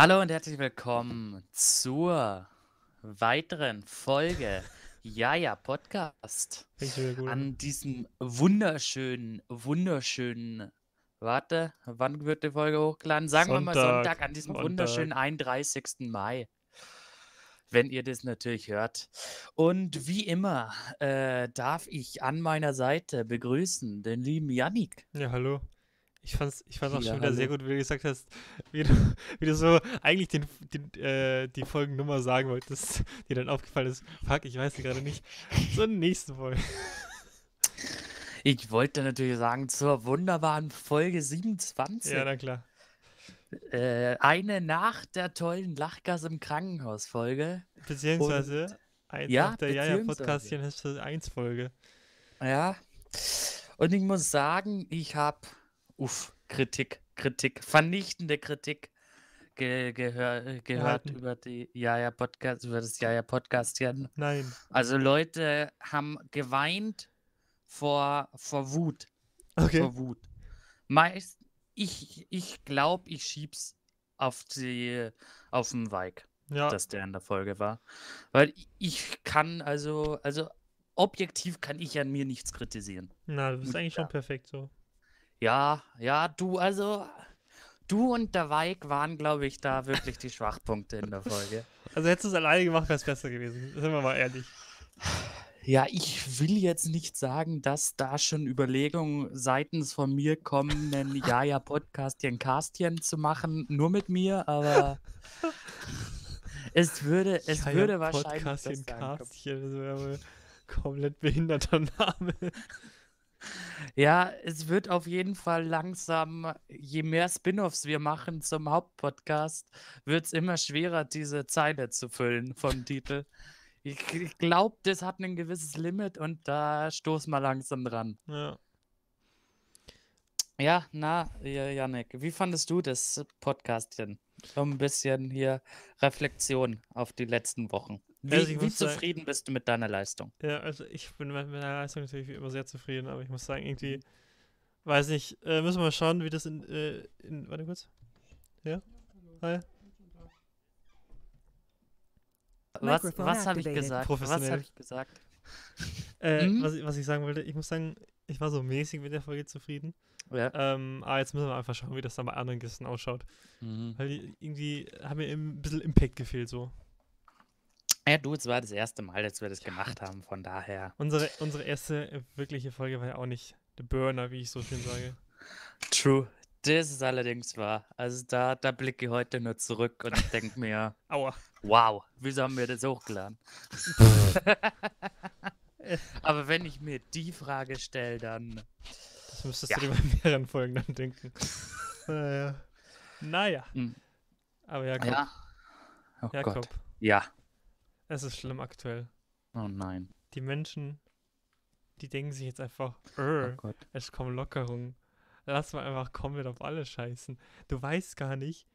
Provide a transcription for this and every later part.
Hallo und herzlich willkommen zur weiteren Folge Jaja Podcast. An. Diesem wunderschönen, wunderschönen, warte, wann wird die Folge hochgeladen? Sagen wir mal Sonntag, Sonntag, an diesem Sonntag. wunderschönen 31. Mai. Wenn ihr das natürlich hört. Und wie immer äh, darf ich an meiner Seite begrüßen den lieben Yannick. Ja, hallo. Ich fand's, ich fand's auch schon wieder sehr gut, wie du gesagt hast, wie du, wie du so eigentlich den, den, äh, die Folgennummer sagen wolltest, die dann aufgefallen ist. Fuck, ich weiß sie gerade nicht. Der nächsten Folge. Ich wollte natürlich sagen, zur wunderbaren Folge 27. Ja, na klar. Äh, eine nach der tollen Lachgas im Krankenhaus Folge. Beziehungsweise eins ja, nach der Jaja beziehungsweise. Podcastchen Hespe 1 Folge. Ja. Und ich muss sagen, ich habe, uff, Kritik, Kritik, vernichtende Kritik ge gehör gehört Erhalten. über die Jaja Podcast, über das Jaja Podcastchen. Nein. Also Leute haben geweint vor, vor Wut. Okay. Vor Wut. Meist, ich ich glaube, ich schieb's auf die, auf den Weig. Ja, dass der in der Folge war. Weil ich kann also, also objektiv kann ich an mir nichts kritisieren. na, du bist eigentlich ja. schon perfekt so. Ja, ja, du, also, du und der Weig waren, glaube ich, da wirklich die Schwachpunkte in der Folge. Also hättest du es alleine gemacht, wäre es besser gewesen. Sind wir mal ehrlich. Ja, ich will jetzt nicht sagen, dass da schon Überlegungen seitens von mir kommen, einen Jaja-Podcastchen, Castchen zu machen, nur mit mir, aber es würde, es Jaja würde wahrscheinlich Podcastchen. Castchen, das wäre wohl komplett behinderter Name. Ja, es wird auf jeden Fall langsam, je mehr Spin-offs wir machen zum Hauptpodcast, wird es immer schwerer, diese Zeile zu füllen vom Titel. Ich, ich glaube, das hat ein gewisses Limit und da stoßen wir langsam dran. Ja. Ja, na, ja, Janik, wie fandest du das Podcastchen? So ein bisschen hier Reflexion auf die letzten Wochen. Wie, Also wie muss sagen- zufrieden bist du mit deiner Leistung? Ja, also ich bin mit meiner Leistung natürlich wie immer sehr zufrieden, aber ich muss sagen, irgendwie, weiß nicht, äh, müssen wir mal schauen, wie das in, äh, in warte kurz. Ja? Hi. Was, was habe ich gesagt? Was Professionell. habe ich gesagt? Äh, Mhm. was, ich- was ich sagen wollte, ich muss sagen, ich war so mäßig mit der Folge zufrieden. Ja. Ähm, aber jetzt müssen wir einfach schauen, wie das dann bei anderen Gästen ausschaut. Mhm. Weil die irgendwie haben mir ein bisschen Impact gefehlt so. Ja, du, es war das erste Mal, dass wir das gemacht haben, von daher. Unsere, unsere erste wirkliche Folge war ja auch nicht der Burner, wie ich so schön sage. True. Das ist allerdings wahr. Also da, da blicke ich heute nur zurück und denke mir, Aua. wow, wieso haben wir das hochgeladen? Aber wenn ich mir die Frage stelle, dann. Das müsstest Ja. du dir bei mehreren Folgen dann denken. naja. Naja. Hm. Aber Jakob, Ja. Oh Jakob, Gott. Ja. Es ist schlimm aktuell. Oh nein. Die Menschen, die denken sich jetzt einfach, Oh "Äh, Gott. es kommen Lockerungen. Lass mal einfach komplett auf alles scheißen. Du weißt gar nicht,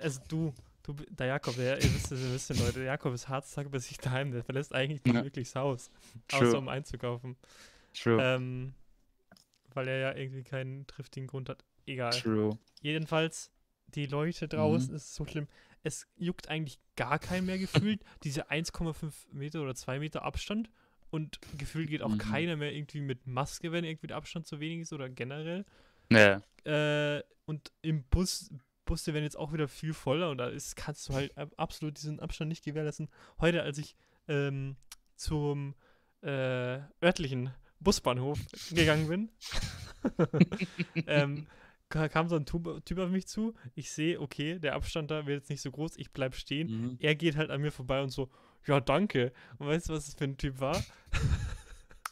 also du, du, der Jakob, der, ihr wisst es ein bisschen, Leute, der Jakob ist Harztag bei sich daheim, der verlässt eigentlich nicht Ja. wirklich das Haus, True. außer um einzukaufen. True. Ähm, weil er ja irgendwie keinen triftigen Grund hat. Egal. True. Jedenfalls, die Leute Mhm. draußen, es ist so schlimm. Es juckt eigentlich gar keinen mehr gefühlt. Diese 1,5 Meter oder 2 Meter Abstand. Und gefühlt geht auch Mhm. keiner mehr irgendwie mit Maske, wenn irgendwie der Abstand zu wenig ist oder generell. Ja. Äh, und im Bus, Busse werden jetzt auch wieder viel voller und da ist, kannst du halt ab- absolut diesen Abstand nicht gewährleisten. Heute, als ich ähm, zum äh, örtlichen Busbahnhof gegangen bin, ähm, kam so ein Typ, auf mich zu. Ich sehe, okay, der Abstand da wird jetzt nicht so groß, ich bleib stehen. Mhm. Er geht halt an mir vorbei und so, ja, danke. Und weißt du, was das für ein Typ war?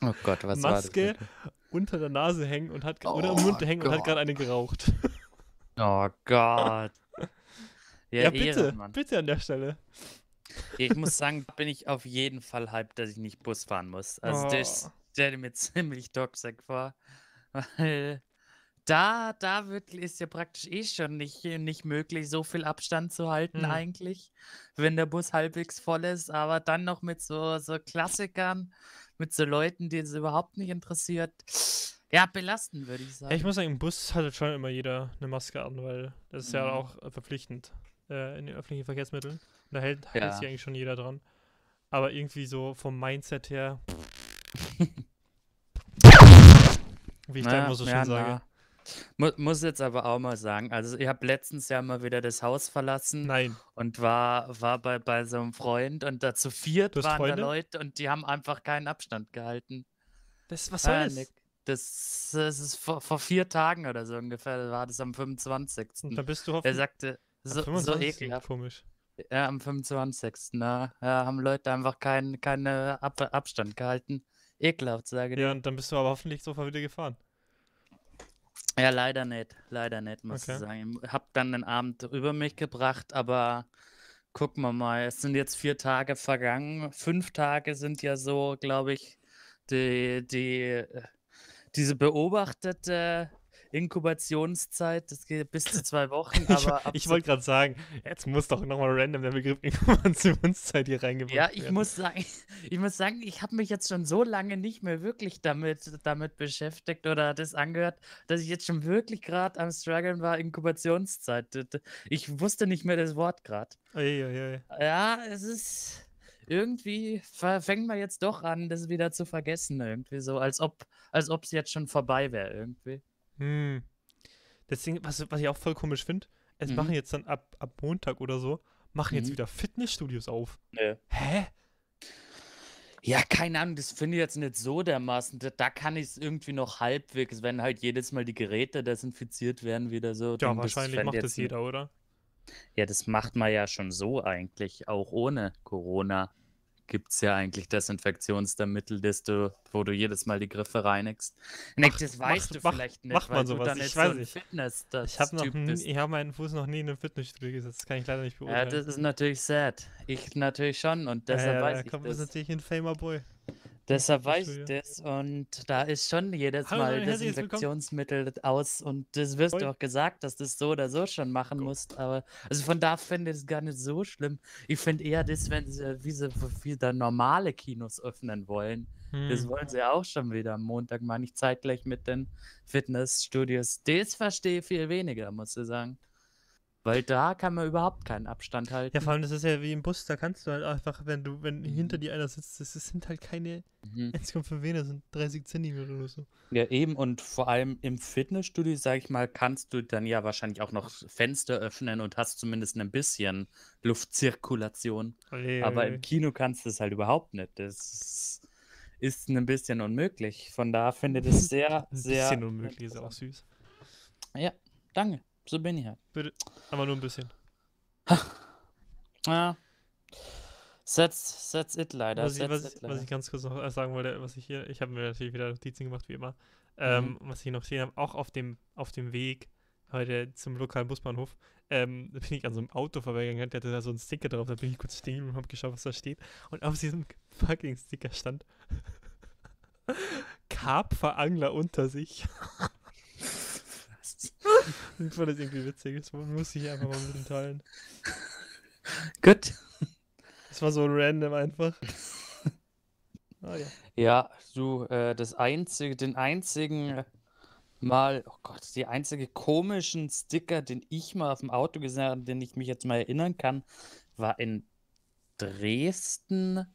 Oh Gott, was Maske. war das? bitte? Unter der Nase hängen und hat, oder im Oh Mund hängen und hat Gott. gerade eine geraucht. Oh Gott. Ja, Ja, bitte, Ehrenmann. bitte an der Stelle. Ich muss sagen, da bin ich auf jeden Fall hyped, dass ich nicht Bus fahren muss. Also das Oh. stelle mir ziemlich toxisch vor. Weil da, da wirklich ist ja praktisch eh schon nicht, nicht möglich, so viel Abstand zu halten Hm. eigentlich, wenn der Bus halbwegs voll ist. Aber dann noch mit so, so Klassikern, mit so Leuten, die es überhaupt nicht interessiert. Ja, belastend, würde ich sagen. Ja, ich muss sagen, im Bus hat schon immer jeder eine Maske an, weil das ist ja Mhm. auch äh, verpflichtend. äh, in den öffentlichen Verkehrsmitteln. Da hält, hält Ja. sich eigentlich schon jeder dran. Aber irgendwie so vom Mindset her. Wie ich da immer so schön sage. Mu muss jetzt aber auch mal sagen, also ich habe letztens ja mal wieder das Haus verlassen Nein. und war, war bei, bei so einem Freund und da zu viert waren da? Leute und die haben einfach keinen Abstand gehalten. Das, was soll Ah, das? Nick, das, das ist vor, vor vier Tagen oder so ungefähr, da war das am 25. Und dann bist du Er hoffentlich. sagte, so, so ekelhaft. Komisch. Ja, am 25. Na, ja, haben Leute einfach keinen keine Ab Abstand gehalten. Ekelhaft, sage ich. Ja, und dann bist du aber hoffentlich sofort wieder gefahren. Ja, leider nicht. Leider nicht, muss Okay. ich sagen. Ich hab dann den Abend über mich gebracht, aber gucken wir mal. Es sind jetzt vier Tage vergangen. Fünf Tage sind ja so, glaube ich, die, die, äh, diese beobachtete Inkubationszeit. Das geht bis zu zwei Wochen, Ich, aber ab ich so- wollte gerade sagen, jetzt muss doch nochmal random der Begriff Inkubationszeit hier reingebracht Ja, ich werden. muss sagen, ich muss sagen, ich habe mich jetzt schon so lange nicht mehr wirklich damit, damit beschäftigt oder das angehört, dass ich jetzt schon wirklich gerade am struggeln war, Inkubationszeit. Ich wusste nicht mehr das Wort gerade. Ja, es ist irgendwie fängt man jetzt doch an, das wieder zu vergessen irgendwie so, als ob als ob es jetzt schon vorbei wäre irgendwie. Hm. Deswegen, was, was ich auch voll komisch finde, es Mhm. machen jetzt dann ab, ab Montag oder so, machen jetzt Mhm. wieder Fitnessstudios auf. Nö. Hä? Ja, keine Ahnung, das finde ich jetzt nicht so dermaßen. Da, da kann ich es irgendwie noch halbwegs, wenn halt jedes Mal die Geräte desinfiziert werden, wieder so. Ja, das wahrscheinlich fänd macht jetzt das jeder, oder? Ja, das macht man ja schon so eigentlich, auch ohne Corona. Gibt es ja eigentlich Desinfektionsmittel, das du, wo du jedes Mal die Griffe reinigst. Macht- das weißt du macht- vielleicht nicht, macht man weil du sowas? dann Ich weiß so nicht. Fitness Ich habe habe meinen Fuß noch nie in ein Fitnessstudio gesetzt. Das kann ich leider nicht Ja, beurteilen. das ist natürlich sad. Ich natürlich schon und Ja, deshalb ja, weiß da ich kommt das. das natürlich ein Famer Boy. Deshalb weiß ich das und da ist schon jedes Hallo, Mal. Desinfektionsmittel aus und das wirst du auch gesagt, dass du das so oder so schon machen Go. musst, aber also von da finde ich es gar nicht so schlimm. Ich finde eher das, wenn sie wie sie wieder normale Kinos öffnen wollen. Das Hm. wollen sie ja auch schon wieder am Montag, meine ich, zeitgleich mit den Fitnessstudios. Das verstehe ich viel weniger, muss ich sagen. Weil da kann man überhaupt keinen Abstand halten. Ja, vor allem, das ist ja wie im Bus, da kannst du halt einfach, wenn du, wenn hinter dir einer sitzt, das, das sind halt keine Mhm. 1,5 Meter, das sind 30 Zentimeter oder so. Ja, eben und vor allem im Fitnessstudio, sag ich mal, kannst du dann ja wahrscheinlich auch noch Fenster öffnen und hast zumindest ein bisschen Luftzirkulation. Oi, Aber im. Kino kannst du es halt überhaupt nicht. Das ist ein bisschen unmöglich. Von da finde ich das sehr, Ein sehr. bisschen unmöglich, ist auch süß. Ja, danke. So bin ich halt. Bitte, aber nur ein bisschen. Ja. That's, that's it leider. Was ich, was, it was leider. ich ganz kurz noch äh, sagen wollte, was ich hier, ich habe mir natürlich wieder Notizen gemacht, wie immer. Ähm, Was ich noch gesehen habe, auch auf dem, auf dem Weg heute zum lokalen Busbahnhof, ähm, da bin ich an so einem Auto vorbeigegangen, der hatte da so einen Sticker drauf, da bin ich kurz stehen und habe geschaut, was da steht. Und auf diesem fucking Sticker stand Karpferangler unter sich. Ich fand das irgendwie witzig, das muss ich einfach mal mit ihm teilen. Gut. Das war so random einfach. Ah ja. Ja, du, äh, das einzige, den einzigen Mal, oh Gott, die einzige komischen Sticker, den ich mal auf dem Auto gesehen habe, den ich mich jetzt mal erinnern kann, war in Dresden.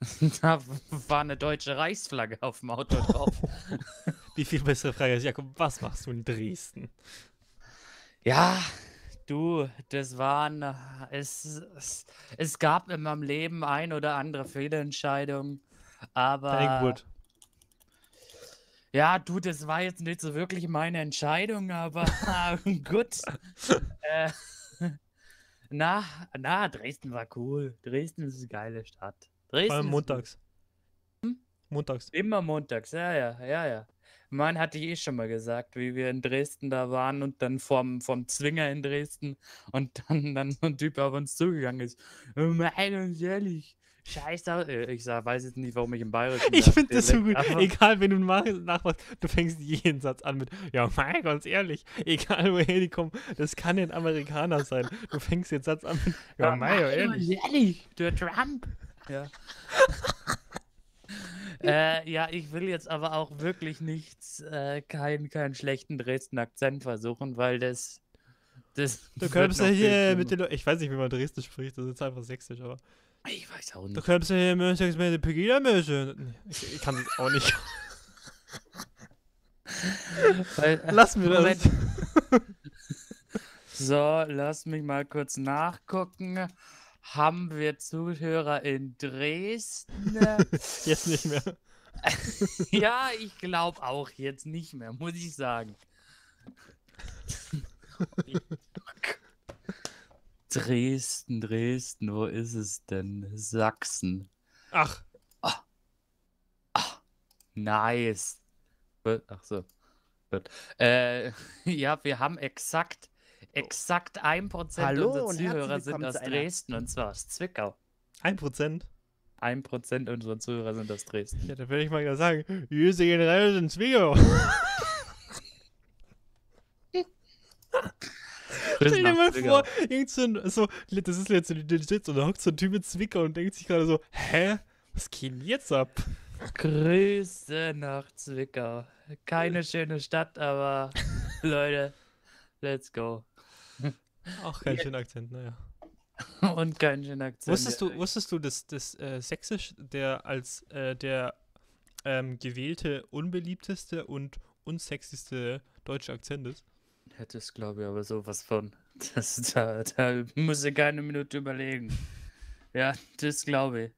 Da war eine deutsche Reichsflagge auf dem Auto drauf. Die viel bessere Frage ist, Jakob, was machst du in Dresden? Ja, du, das waren, es, es, es gab in meinem Leben ein oder andere Fehlentscheidung, aber Geburt. ja, du, das war jetzt nicht so wirklich meine Entscheidung, aber gut. äh, na, na, Dresden war cool. Dresden ist eine geile Stadt. Dresden Vor allem montags. Montags. Immer montags, ja, ja, ja, ja. Mann hatte ich eh schon mal gesagt, wie wir in Dresden da waren und dann vom, vom Zwinger in Dresden und dann, dann so ein Typ auf uns zugegangen ist. "Oh, Mein uns ehrlich, scheiße. Äh, Ich sag, weiß jetzt nicht, warum ich im Bayerischen Ich finde das so gut. Egal, wenn du nach- nachmachst, du fängst jeden Satz an mit, ja, mein, ganz ehrlich, egal woher die kommen, das kann ein Amerikaner sein. Du fängst den Satz an mit, ja, mein, mein ehrlich. ehrlich, der Trump. Ja. Äh, ja, ich will jetzt aber auch wirklich nicht äh, keinen keinen schlechten Dresden-Akzent versuchen, weil das Das Du noch ja hier mit den Leuten. Ich weiß nicht, wie man Dresden spricht, das ist einfach sächsisch, aber. Ich weiß auch Du nicht. kommst ja hier mit der Pegida-Möse. Nee, Ich, ich kann das auch nicht. Weil, äh, Lassen wir das. So, lass mich mal kurz nachgucken. Haben wir Zuhörer in Dresden? Jetzt nicht mehr. ja, ich glaube auch jetzt nicht mehr, muss ich sagen. Dresden, Dresden, wo ist es denn? Sachsen. Ach, Nice. Gut, Ach so. Gut. Äh, ja, wir haben exakt, exakt 1% Hallo unserer Zuhörer sind aus Dresden und zwar aus Zwickau. ein Prozent. 1% unserer Zuhörer sind aus Dresden. Ja, da würde ich mal gerade sagen, der General in Zwickau. Stell dir mal Zwickau. vor, irgend so, das ist jetzt legit, und da hockt so ein Typ in Zwickau und denkt sich gerade so, hä, was geht denn jetzt ab? Grüße nach Zwickau. Keine schöne Stadt, aber Leute, let's go. Auch kein schöner Akzent, naja. Und kein schöner Akzent. Wusstest du, wusstest du, dass das äh, Sächsisch der als äh, der ähm, gewählte, unbeliebteste und unsexyste deutsche Akzent ist? Hättest, glaube ich, aber sowas von. Das, da, da muss ich keine Minute überlegen. Ja, das glaube ich.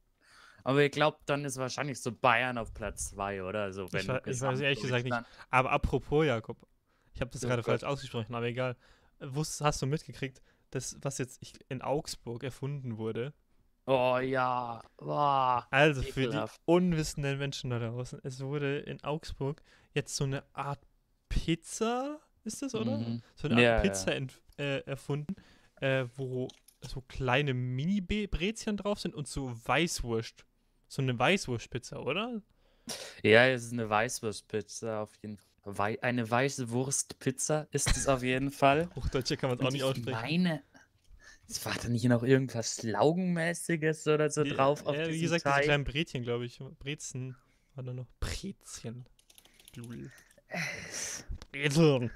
Aber ich glaube, dann ist wahrscheinlich so Bayern auf Platz 2, oder? So, wenn Ich wei- ich weiß ehrlich gesagt nicht. Aber apropos, Jakob, ich habe das Oh gerade Gott. falsch ausgesprochen, aber egal. Wusst, hast du mitgekriegt, das, was jetzt in Augsburg erfunden wurde? Oh ja. Boah. Also für die Ekelhaft. unwissenden Menschen da draußen, es wurde in Augsburg jetzt so eine Art Pizza, ist das, oder? Mhm. So eine Art Ja, ja. Pizza entf- äh, erfunden, äh, wo so kleine Mini-Brezchen drauf sind und so Weißwurst. So eine Weißwurstpizza, oder? Ja, es ist eine Weißwurstpizza auf jeden Fall. Wei eine weiße Wurstpizza ist es auf jeden Fall. Hochdeutsche kann man es auch nicht ich aussprechen. meine, es war da nicht noch irgendwas Laugenmäßiges oder so Nee, drauf auf ja, wie gesagt, diese kleinen Brezchen, glaube ich. Brezen war da noch. Brezchen. Lul. Brezeln.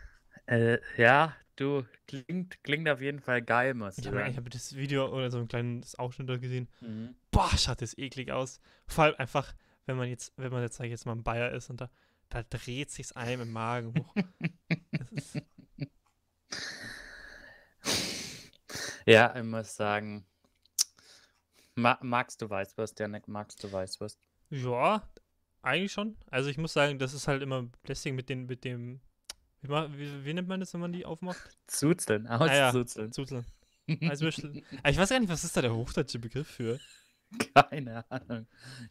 Äh, ja, du, klingt, klingt auf jeden Fall geil, muss ich Ich habe ich sagen. hab das Video oder so ein kleines Ausschnitt da gesehen. Mhm. Boah, schaut das eklig aus. Vor allem einfach, wenn man jetzt, wenn man jetzt, sag ich jetzt mal, ein Bayer ist und da, da dreht sich's einem im Magen hoch. Ja, ich muss sagen, ma magst du Weißwurst, Janik? Magst du Weißwurst? ja, eigentlich schon. Also ich muss sagen, das ist halt immer lästig mit den, mit dem, wie, wie, wie nennt man das, wenn man die aufmacht? Zuzeln, Ah ja. auszuzeln. Zuzeln. Aber ich weiß gar nicht, was ist da der hochdeutsche Begriff für? Keine Ahnung.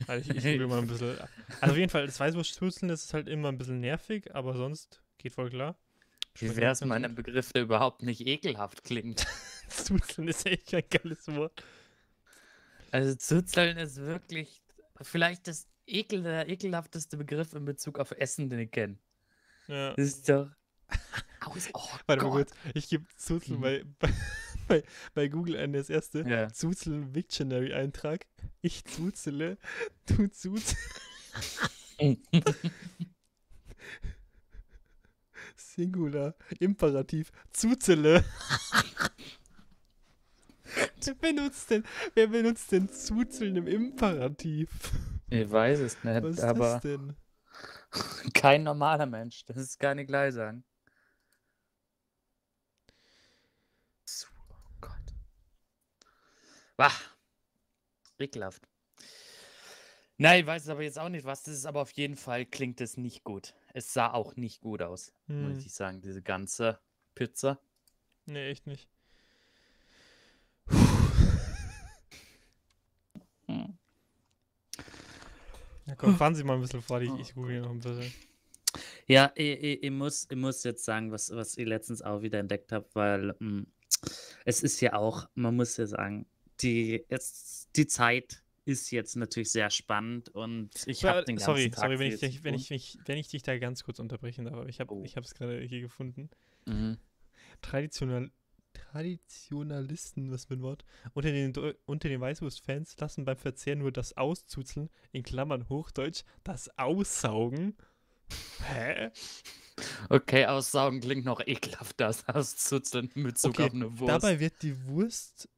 Also ich, ich mal ein bisschen. Also auf jeden Fall, das Weißwurstzuzeln, das ist halt immer ein bisschen nervig, aber sonst geht voll klar. Wie wäre es mit einem Begriff, der überhaupt nicht ekelhaft klingt? Zuzeln ist echt ein geiles Wort. Also Zuzeln ist wirklich vielleicht das ekel, der ekelhafteste Begriff in Bezug auf Essen, den ich kenne. Ja. Das ist doch... Aus, oh Warte mal Gott. kurz, ich gebe Zuzeln Mhm. bei, bei, bei, bei Google ein, das erste. Ja. Zuzeln Wiktionary-Eintrag. Ich zuzele, du zuzelst. Singular, Imperativ, zuzele. wer, benutzt denn, wer benutzt denn zuzeln im Imperativ? Ich weiß es nicht, Was ist aber das denn? kein normaler Mensch. Das ich gleich sagen. So, oh Gott. Wah. Ekelhaft. Nein, ich weiß es aber jetzt auch nicht, was das ist, aber auf jeden Fall klingt es nicht gut. Es sah auch nicht gut aus, Hm, muss ich sagen, diese ganze Pizza. nee, echt nicht. Hm. Ja, komm, fahren Sie mal ein bisschen vor, ich, ich google noch ein bisschen. Ja, ich, ich, ich, muss, ich muss jetzt sagen, was, was ich letztens auch wieder entdeckt habe, weil mh, es ist ja auch, man muss ja sagen, die, jetzt, die Zeit ist jetzt natürlich sehr spannend und ich habe den ganzen sorry, Tag sorry, wenn ich, dich, wenn, ich, mich- wenn ich dich da ganz kurz unterbrechen darf, aber ich habe Oh. ich es gerade hier gefunden. Mhm. Traditional, Traditionalisten, was für ein Wort, unter den, unter den Weißwurst-Fans lassen beim Verzehr nur das Auszuzeln, in Klammern Hochdeutsch, das Aussaugen, Hä? Okay, aussaugen klingt noch ekelhafter als auszuzeln mit Bezug Okay, auf eine Wurst. Dabei wird die Wurst,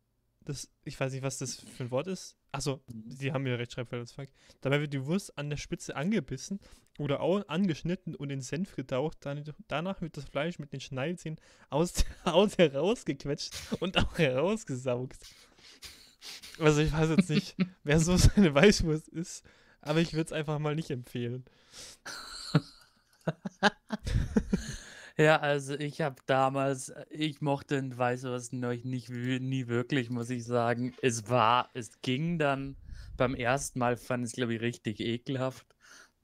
das, ich weiß nicht, was das für ein Wort ist. Achso, die haben ja Rechtschreibfehler, das fuck. Dabei wird die Wurst an der Spitze angebissen oder auch angeschnitten und in Senf getaucht. Dann, danach wird das Fleisch mit den Schneidezähnen aus der Haut herausgequetscht und auch herausgesaugt. Also ich weiß jetzt nicht, wer so seine Weißwurst ist, aber ich würde es einfach mal nicht empfehlen. Ja, also ich habe damals, ich mochte den Weißwurst noch nicht nie wirklich, muss ich sagen. Es war, es ging dann. Beim ersten Mal fand ich es, glaube ich, richtig ekelhaft.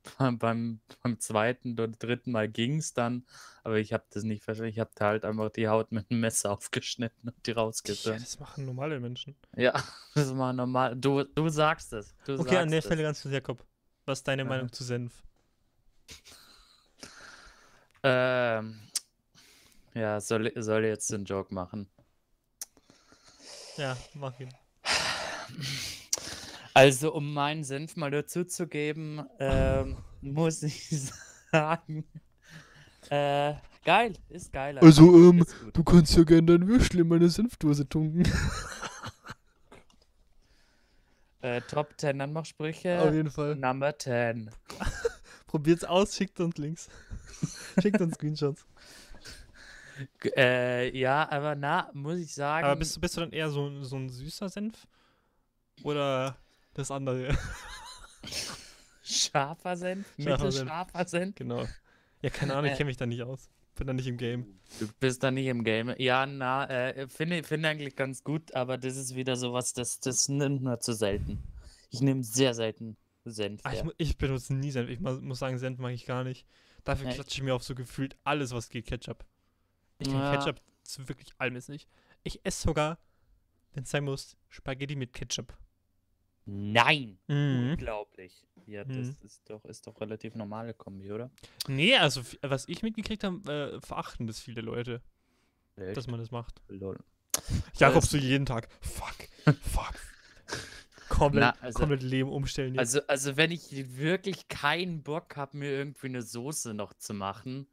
Beim, beim, zweiten oder dritten Mal ging es dann, aber ich habe das nicht verstanden. Ich habe da halt einfach die Haut mit einem Messer aufgeschnitten und die Ja, rausgetan. das machen normale Menschen. Ja, das war normal. Du, du sagst es. Du Okay, an sagst der es. Stelle ganz kurz, Jakob. Was ist deine Aha. Meinung zu Senf? Ähm, ja, soll, soll jetzt den Joke machen. Ja, mach ihn. Also, um meinen Senf mal dazu zu geben, ähm, muss ich sagen, äh, geil, ist geil. Also, ähm, ist gut. Du kannst ja gerne dein Würstel in meine Senfdose tunken. Äh, Top 10 Anmachsprüche, Auf jeden Fall. Number 10. Probiert's aus, schickt uns Links. schickt uns Screenshots. G äh, ja, aber na, muss ich sagen, Aber bist, du- bist du dann eher so, so ein süßer Senf? Oder das andere? scharfer Senf, Scharfer Senf. mittelscharfer Senf. genau. Ja, keine Ahnung, ich Äh. kenne mich da nicht aus. Bin da nicht im Game. Du bist da nicht im Game. Ja, na, äh, finde finde eigentlich ganz gut, aber das ist wieder sowas, das, das nimmt nur zu selten. Ich nehme sehr selten Senf. Ah, ich, ich benutze nie Senf. Ich muss sagen, Senf mag ich gar nicht. Dafür Echt? klatsche ich mir auf so gefühlt alles, was geht, Ketchup. Ich kann Ja. Ketchup zu wirklich allem ist nicht. Ich esse sogar, wenn es sein muss, Spaghetti mit Ketchup. Nein! Mhm. Unglaublich. Ja, das Mhm. ist doch, ist doch relativ normale Kombi, oder? Nee, also was ich mitgekriegt habe, äh, verachten das viele Leute, Echt? dass man das macht. Lol. Jakob so jeden Tag. Fuck. Fuck. Komplett, Na, also- komplett Leben umstellen jetzt. Also, also, wenn ich wirklich keinen Bock habe, mir irgendwie eine Soße noch zu machen,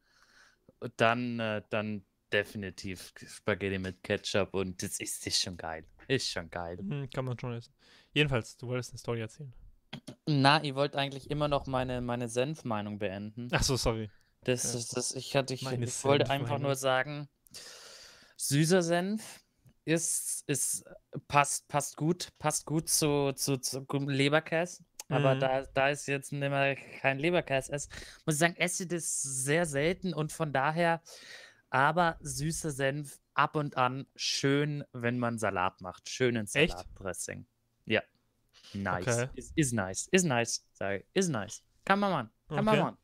dann, äh, dann definitiv Spaghetti mit Ketchup und das ist, ist schon geil. Ist schon geil. Hm, kann man schon essen. Jedenfalls, du wolltest eine Story erzählen. Na, ich wollte eigentlich immer noch meine, meine Senfmeinung beenden. Ach so, sorry. Das ist das, ich hatte, ich, ich wollte einfach nur sagen, süßer Senf ist, ist, passt, passt gut, passt gut zu, zu, zu Leberkäse. Aber Mhm. da, da ist jetzt nicht mehr kein Leberkäse esse, muss ich sagen, esse das sehr selten und von daher, aber süßer Senf ab und an schön, wenn man Salat macht. Schönen? Salatdressing. Ja. Nice. Okay. Ist, ist nice. Ist nice. Sag ich. Ist nice. Kann man machen. Kann man Okay. machen.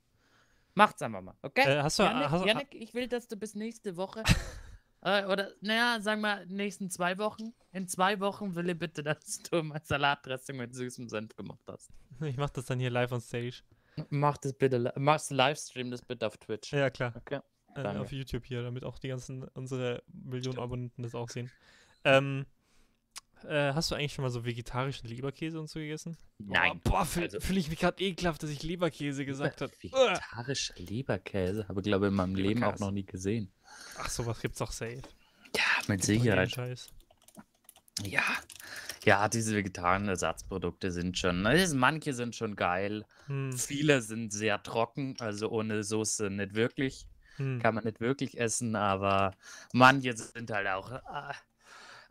Macht's einfach mal. Okay? Äh, hast du- Janik, hast du- Janik, ich will, dass du bis nächste Woche äh, oder, naja, sagen wir, nächsten zwei Wochen. In zwei Wochen will ich bitte, dass du mein Salatdressing mit süßem Senf gemacht hast. Ich mach das dann hier live on stage. Mach das bitte, machst Livestream das bitte auf Twitch. Ja, klar. Okay. Äh, auf YouTube hier, damit auch die ganzen, unsere Millionen Stimmt. Abonnenten das auch sehen. Ähm, äh, hast du eigentlich schon mal so vegetarischen Leberkäse und so gegessen? Nein. Boah, boah fühle also- fühl ich mich gerade ekelhaft, dass ich Leberkäse gesagt habe. Vegetarischer Leberkäse habe ich, glaube ich, in meinem Leben auch Leberkäse. noch nie gesehen. Ach, sowas gibt's doch safe. Ja, mit jeden Sicherheit. Ja. Ja, diese vegetarischen Ersatzprodukte sind schon, also manche sind schon geil. Hm, Viele sind sehr trocken, also ohne Soße nicht wirklich. hm. Kann man nicht wirklich essen, aber manche sind halt auch.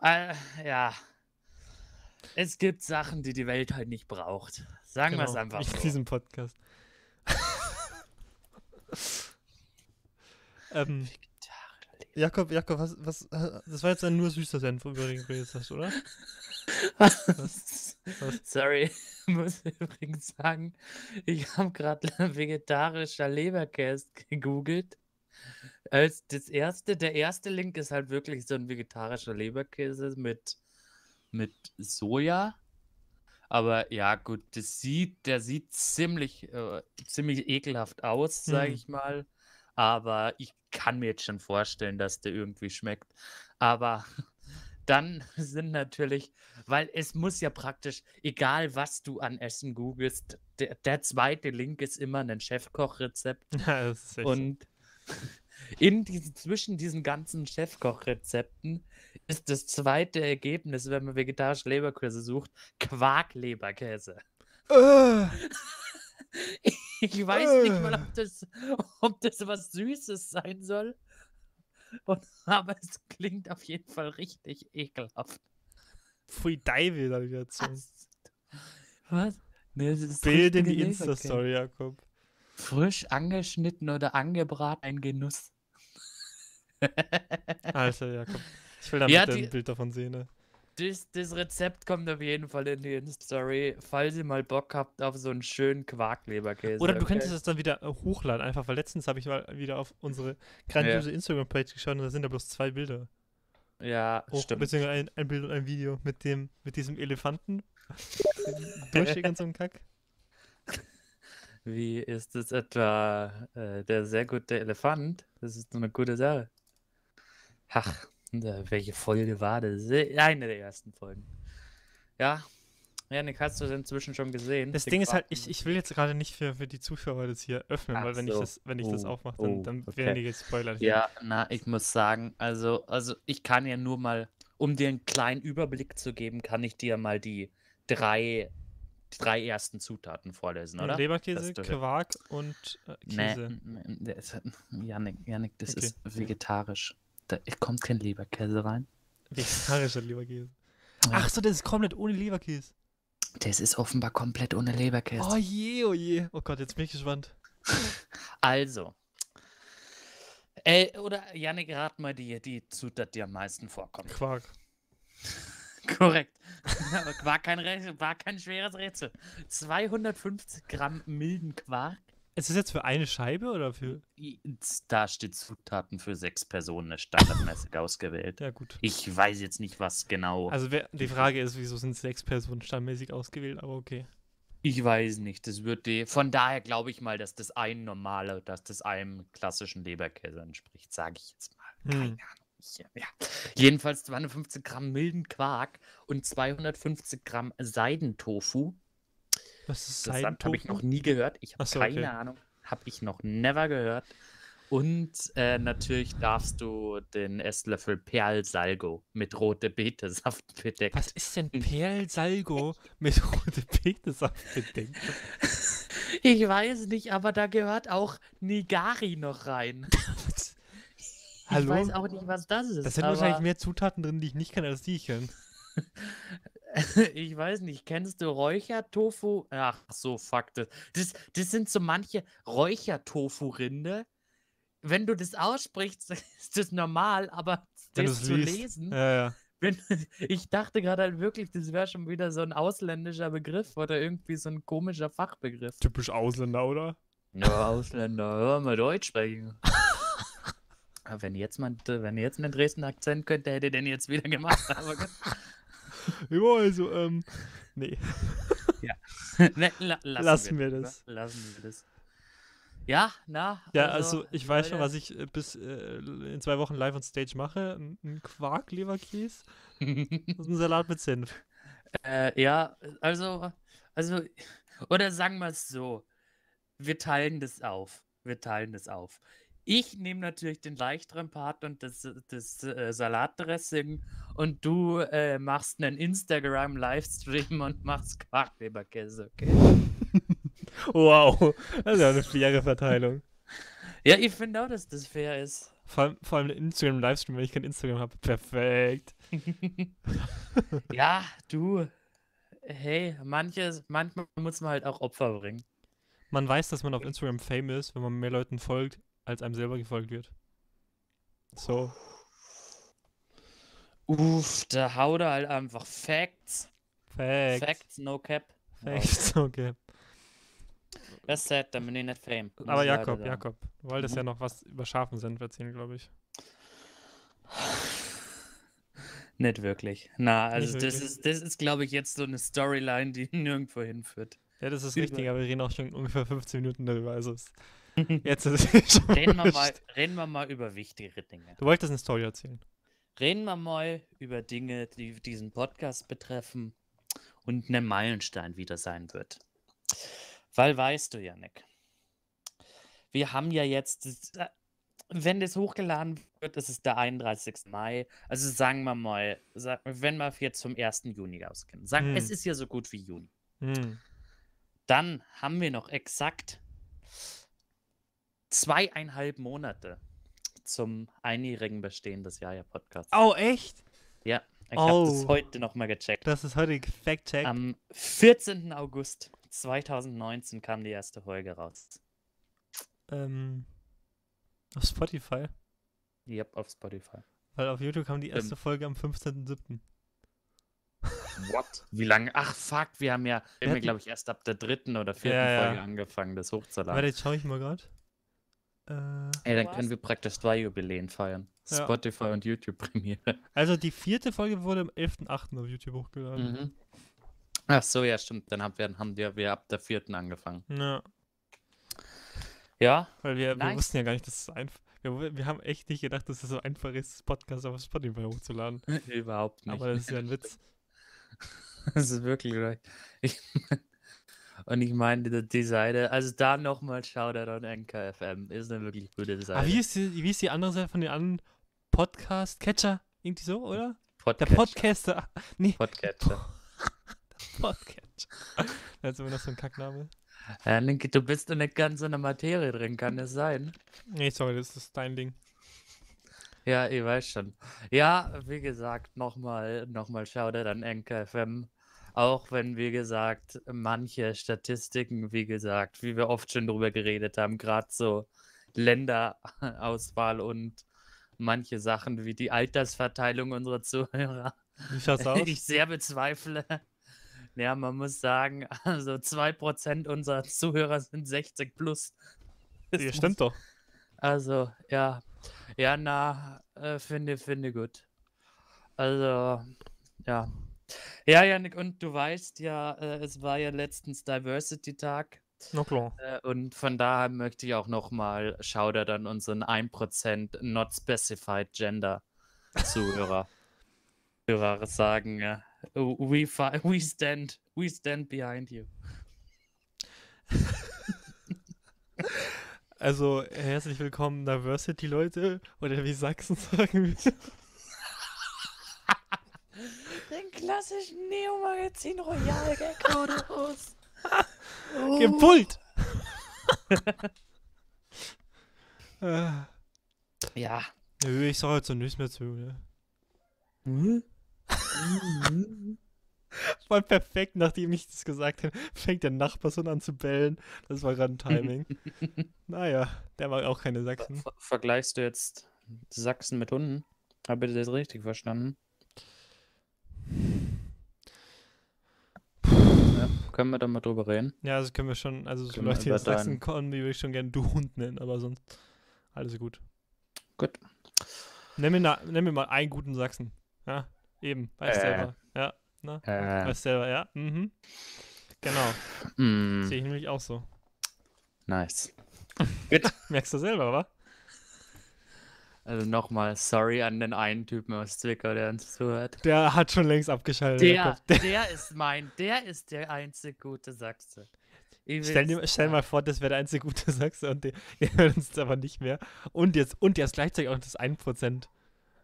Äh, äh, ja. Es gibt Sachen, die die Welt halt nicht braucht. Sagen wir es Genau, einfach nicht in so. diesem Podcast. ähm, Jakob, Jakob, was, was, äh, das war jetzt ein nur süßer Senf, über den du jetzt hast, oder? Was? Was? Sorry, ich muss übrigens sagen, ich habe gerade vegetarischer Leberkäse gegoogelt. Als das erste, der erste Link ist halt wirklich so ein vegetarischer Leberkäse mit, mit Soja. Aber ja, gut, das sieht, der sieht ziemlich, äh, ziemlich ekelhaft aus, sage Hm. ich mal. Aber ich kann mir jetzt schon vorstellen, dass der irgendwie schmeckt. Aber dann sind natürlich weil es muss ja praktisch, egal was du an Essen googelst, der, der zweite Link ist immer ein Chefkochrezept. Ja. Und in diesen, zwischen diesen ganzen Chefkochrezepten ist das zweite Ergebnis, wenn man vegetarische Leberkäse sucht, Quarkleberkäse. Äh, Ich weiß nicht mal, Äh. ob das, ob das was Süßes sein soll. Und, aber es klingt auf jeden Fall richtig ekelhaft. Pfui Deibel, ich jetzt so. Was? Nee, das ist Bild in die. Insta-Story, Jakob. Frisch angeschnitten oder angebraten, ein Genuss. Alter, Jakob. Ich will da Ja, ein Bild davon sehen. Ne? Das, das Rezept kommt auf jeden Fall in die Insta-Story, falls ihr mal Bock habt auf so einen schönen Quarkleberkäse. Oder du okay? könntest es dann wieder äh, hochladen, einfach, weil letztens habe ich mal wieder auf unsere grandiose Instagram-Page geschaut und da sind da bloß zwei Bilder. Ja, Hoch, stimmt. beziehungsweise ein, ein Bild und ein Video mit dem, mit diesem Elefanten. Durchschick und so ein Kack. Wie ist es etwa äh, der sehr gute Elefant? Das ist so eine gute Sache. Ach, äh, welche Folge war das? Eine der ersten Folgen. Ja, Janik, hast du das inzwischen schon gesehen? Das Ding ist halt, ich, ich will jetzt gerade nicht für, für die Zuschauer das hier öffnen, Ach weil wenn ich so. das, wenn ich das Oh, aufmache, dann, oh, dann okay. werden die gespoilert. hier. Ja, na, ich muss sagen, also, also ich kann ja nur mal, um dir einen kleinen Überblick zu geben, kann ich dir mal die drei, die drei ersten Zutaten vorlesen, oder? Leberkäse, Quark und äh, Nee, Käse. n- n- das- Janik, Janik, das Okay. ist vegetarisch. Da kommt kein Leberkäse rein. Vegetarischer Leberkäse. Ja. Ach so, das ist komplett ohne Leberkäse. Das ist offenbar komplett ohne Leberkäse. Oh je, oh je. Oh Gott, jetzt bin ich gespannt. Also. Äh, oder Janik, rat mal die, die Zutat, die am meisten vorkommt. Quark. Korrekt. Aber war kein, Rätsel, war kein schweres Rätsel. 250 Gramm milden Quark. Ist das jetzt für eine Scheibe oder für. Da steht Zutaten für sechs Personen, standardmäßig ausgewählt. Ja, gut. Ich weiß jetzt nicht, was genau. Also wer, die Frage ist, wieso sind sechs Personen standmäßig ausgewählt, aber okay. Ich weiß nicht. Das wird die. Von daher glaube ich mal, dass das ein normaler, dass das einem klassischen Leberkäse entspricht, sage ich jetzt mal. Keine Hm. Ahnung. Ich, ja. Jedenfalls 250 Gramm milden Quark und 250 Gramm Seidentofu. Was ist Das habe ich noch nie gehört. Ich habe so, keine okay. Ahnung. Habe ich noch never gehört. Und äh, natürlich darfst du den Esslöffel Perlsalgo mit rote Betesaft bedecken. Was ist denn Perlsalgo mit rote Betesaft bedeckt? Ich weiß nicht, aber da gehört auch Nigari noch rein. Ich Hallo? weiß auch nicht, was das ist. Da sind wahrscheinlich mehr Zutaten drin, die ich nicht kenne, als die ich kenne. ich weiß nicht, kennst du Räuchertofu? Ach so, fuck. Das, das, das sind so manche Räuchertofu-Rinde. Wenn du das aussprichst, ist das normal, aber Wenn das zu liest. lesen, Ja, ja. wenn, ich dachte gerade halt wirklich, das wäre schon wieder so ein ausländischer Begriff oder irgendwie so ein komischer Fachbegriff. Typisch Ausländer, oder? Ja, Ausländer, hör mal Deutsch sprechen. Aber wenn jetzt mal, wenn ihr jetzt einen Dresden Akzent könnte, hätte den jetzt wieder gemacht. Aber Ja, also, ähm, nee. ne, la, lassen, Lassen wir lieber. das. Lassen wir das. Ja, na. Ja, also, ich weiß schon, was ich äh, bis äh, in zwei Wochen live on stage mache. Ein ein Quark-Leberkäse und ein Salat mit Senf. äh, ja, also, also, oder sagen wir es so. Wir teilen das auf. Wir teilen das auf. Ich nehme natürlich den leichteren Part und das, das äh, Salatdressing und du äh, machst einen Instagram-Livestream und machst Quarkleberkäse, okay? Wow, das ist ja eine faire Verteilung. Ja, ich finde auch, dass das fair ist. Vor allem, vor allem der Instagram-Livestream, wenn ich kein Instagram habe. Perfekt. ja, du. Hey, manches, manchmal muss man halt auch Opfer bringen. Man weiß, dass man auf Instagram fame ist, wenn man mehr Leuten folgt, als einem selber gefolgt wird. So. Uff, da haut er halt einfach Facts. Facts. Facts, no cap. Facts, okay. Das ist sad, dann bin ich nicht fame. Aber Jakob, sagen. Jakob, du wolltest Mhm. ja noch was über scharfen Senf erzählen, glaube ich. Nicht wirklich. Na, also das wirklich? ist, das ist, glaube ich, jetzt so eine Storyline, die nirgendwo hinführt. Ja, das ist richtig, aber wir reden auch schon ungefähr 15 Minuten darüber. Also es, jetzt ist es schon Reden wir, mal, reden wir mal über wichtigere Dinge. Du wolltest eine Story erzählen. reden wir mal über Dinge, die diesen Podcast betreffen und ein Meilenstein wieder sein wird. Weil weißt du, Janik, wir haben ja jetzt, äh, wenn das hochgeladen wird, das ist der 31. Mai. Also sagen wir mal, wenn wir jetzt vom 1. Juni ausgehen, sagen, hm. es ist ja so gut wie Juni. Hm. Dann haben wir noch exakt zweieinhalb Monate zum einjährigen Bestehen des Jaja-Podcasts. Oh, echt? Ja, ich oh, habe das heute nochmal gecheckt. Das ist heute Fact-Check. Am 14. August 2019 kam die erste Folge raus. Ähm, auf Spotify? Yep, auf Spotify. Weil auf YouTube kam die erste ähm, Folge am 15.07. What? Wie lange? Ach, fuck, wir haben ja, wir haben, glaube ich, erst ab der dritten oder vierten ja, Folge ja. angefangen, das hochzuladen. Warte, jetzt schaue ich mal gerade. Äh, Ey, dann können wir praktisch zwei Jubiläen feiern. Ja. Spotify und YouTube-Premiere. Also die vierte Folge wurde am 11.8. auf YouTube hochgeladen. Mhm. Ach so, ja, stimmt. Dann haben wir, haben wir, wir ab der vierten angefangen. Ja. Ja. Weil wir, nice. wir wussten ja gar nicht, dass es einfach. Wir, wir haben echt nicht gedacht, dass es so einfach ist, Podcast auf Spotify hochzuladen. Überhaupt nicht. Aber das ist ja ein Witz. das ist wirklich. Ich, und ich meine, die, Seite, also da nochmal Shoutout an NKFM, ist eine wirklich gute Seite. Aber wie ist die, wie ist die andere Seite von den anderen Podcast-Catcher? Irgendwie so, oder? Podcatcher. Der Podcaster. Nee. Podcatcher. Podcatcher. Da ist immer noch so ein Kackname. Ja, Linke, du bist in nicht ganz in der Materie drin, kann es sein? Nee, sorry, das ist dein Ding. Ja, ich weiß schon. Ja, wie gesagt, nochmal noch mal Shoutout an NKFM. Auch wenn, wie gesagt, manche Statistiken, wie gesagt, wie wir oft schon drüber geredet haben, gerade so Länderauswahl und manche Sachen wie die Altersverteilung unserer Zuhörer. Ich sehr bezweifle. Ja, man muss sagen, also 2% unserer Zuhörer sind 60 plus. Das ja, stimmt doch. Also, ja. Ja, na, äh, finde, finde gut. Also, ja. Ja, Janik, und du weißt ja, äh, es war ja letztens Diversity-Tag. Na klar. Äh, und von daher möchte ich auch nochmal Shoutout an unseren 1% Not Specified Gender Zuhörer Hörer sagen. Äh, we, we, stand, we stand behind you. Also, herzlich willkommen, Diversity-Leute, oder wie Sachsen sagen wir. Klassischen Neo-Magazin Royal Gag raus. Oh. Gepult! ja. Nö, ich sag jetzt so nichts mehr zu, ne? Hm? Voll perfekt, nachdem ich das gesagt habe, fängt der Nachbarsohn an zu bellen. Das war gerade ein Timing. naja, der mag auch keine Sachsen. Ver vergleichst du jetzt Sachsen mit Hunden? Habe ich das richtig verstanden? Ja, können wir da mal drüber reden? Ja, das können wir schon. Also, so Leute, die aus Sachsen kommen, die würde ich schon gerne du Hund nennen, aber sonst alles gut. Gut. Nenn mir, nenn mir mal einen guten Sachsen. Ja, eben. Weißt äh. selber. Ja, na? Äh. Weißt selber, ja. Mhm. Genau. Mm. Sehe ich nämlich auch so. Nice. Gut. Merkst du selber, wa? Also nochmal, sorry an den einen Typen aus Zwickau, der uns zuhört. Der hat schon längst abgeschaltet. Der, der, der ist mein, der ist der einzige gute Sachse. Stell dir stell mal vor, das wäre der einzige gute Sachse und der, der hört uns aber nicht mehr. Und jetzt, und jetzt gleichzeitig auch das 1%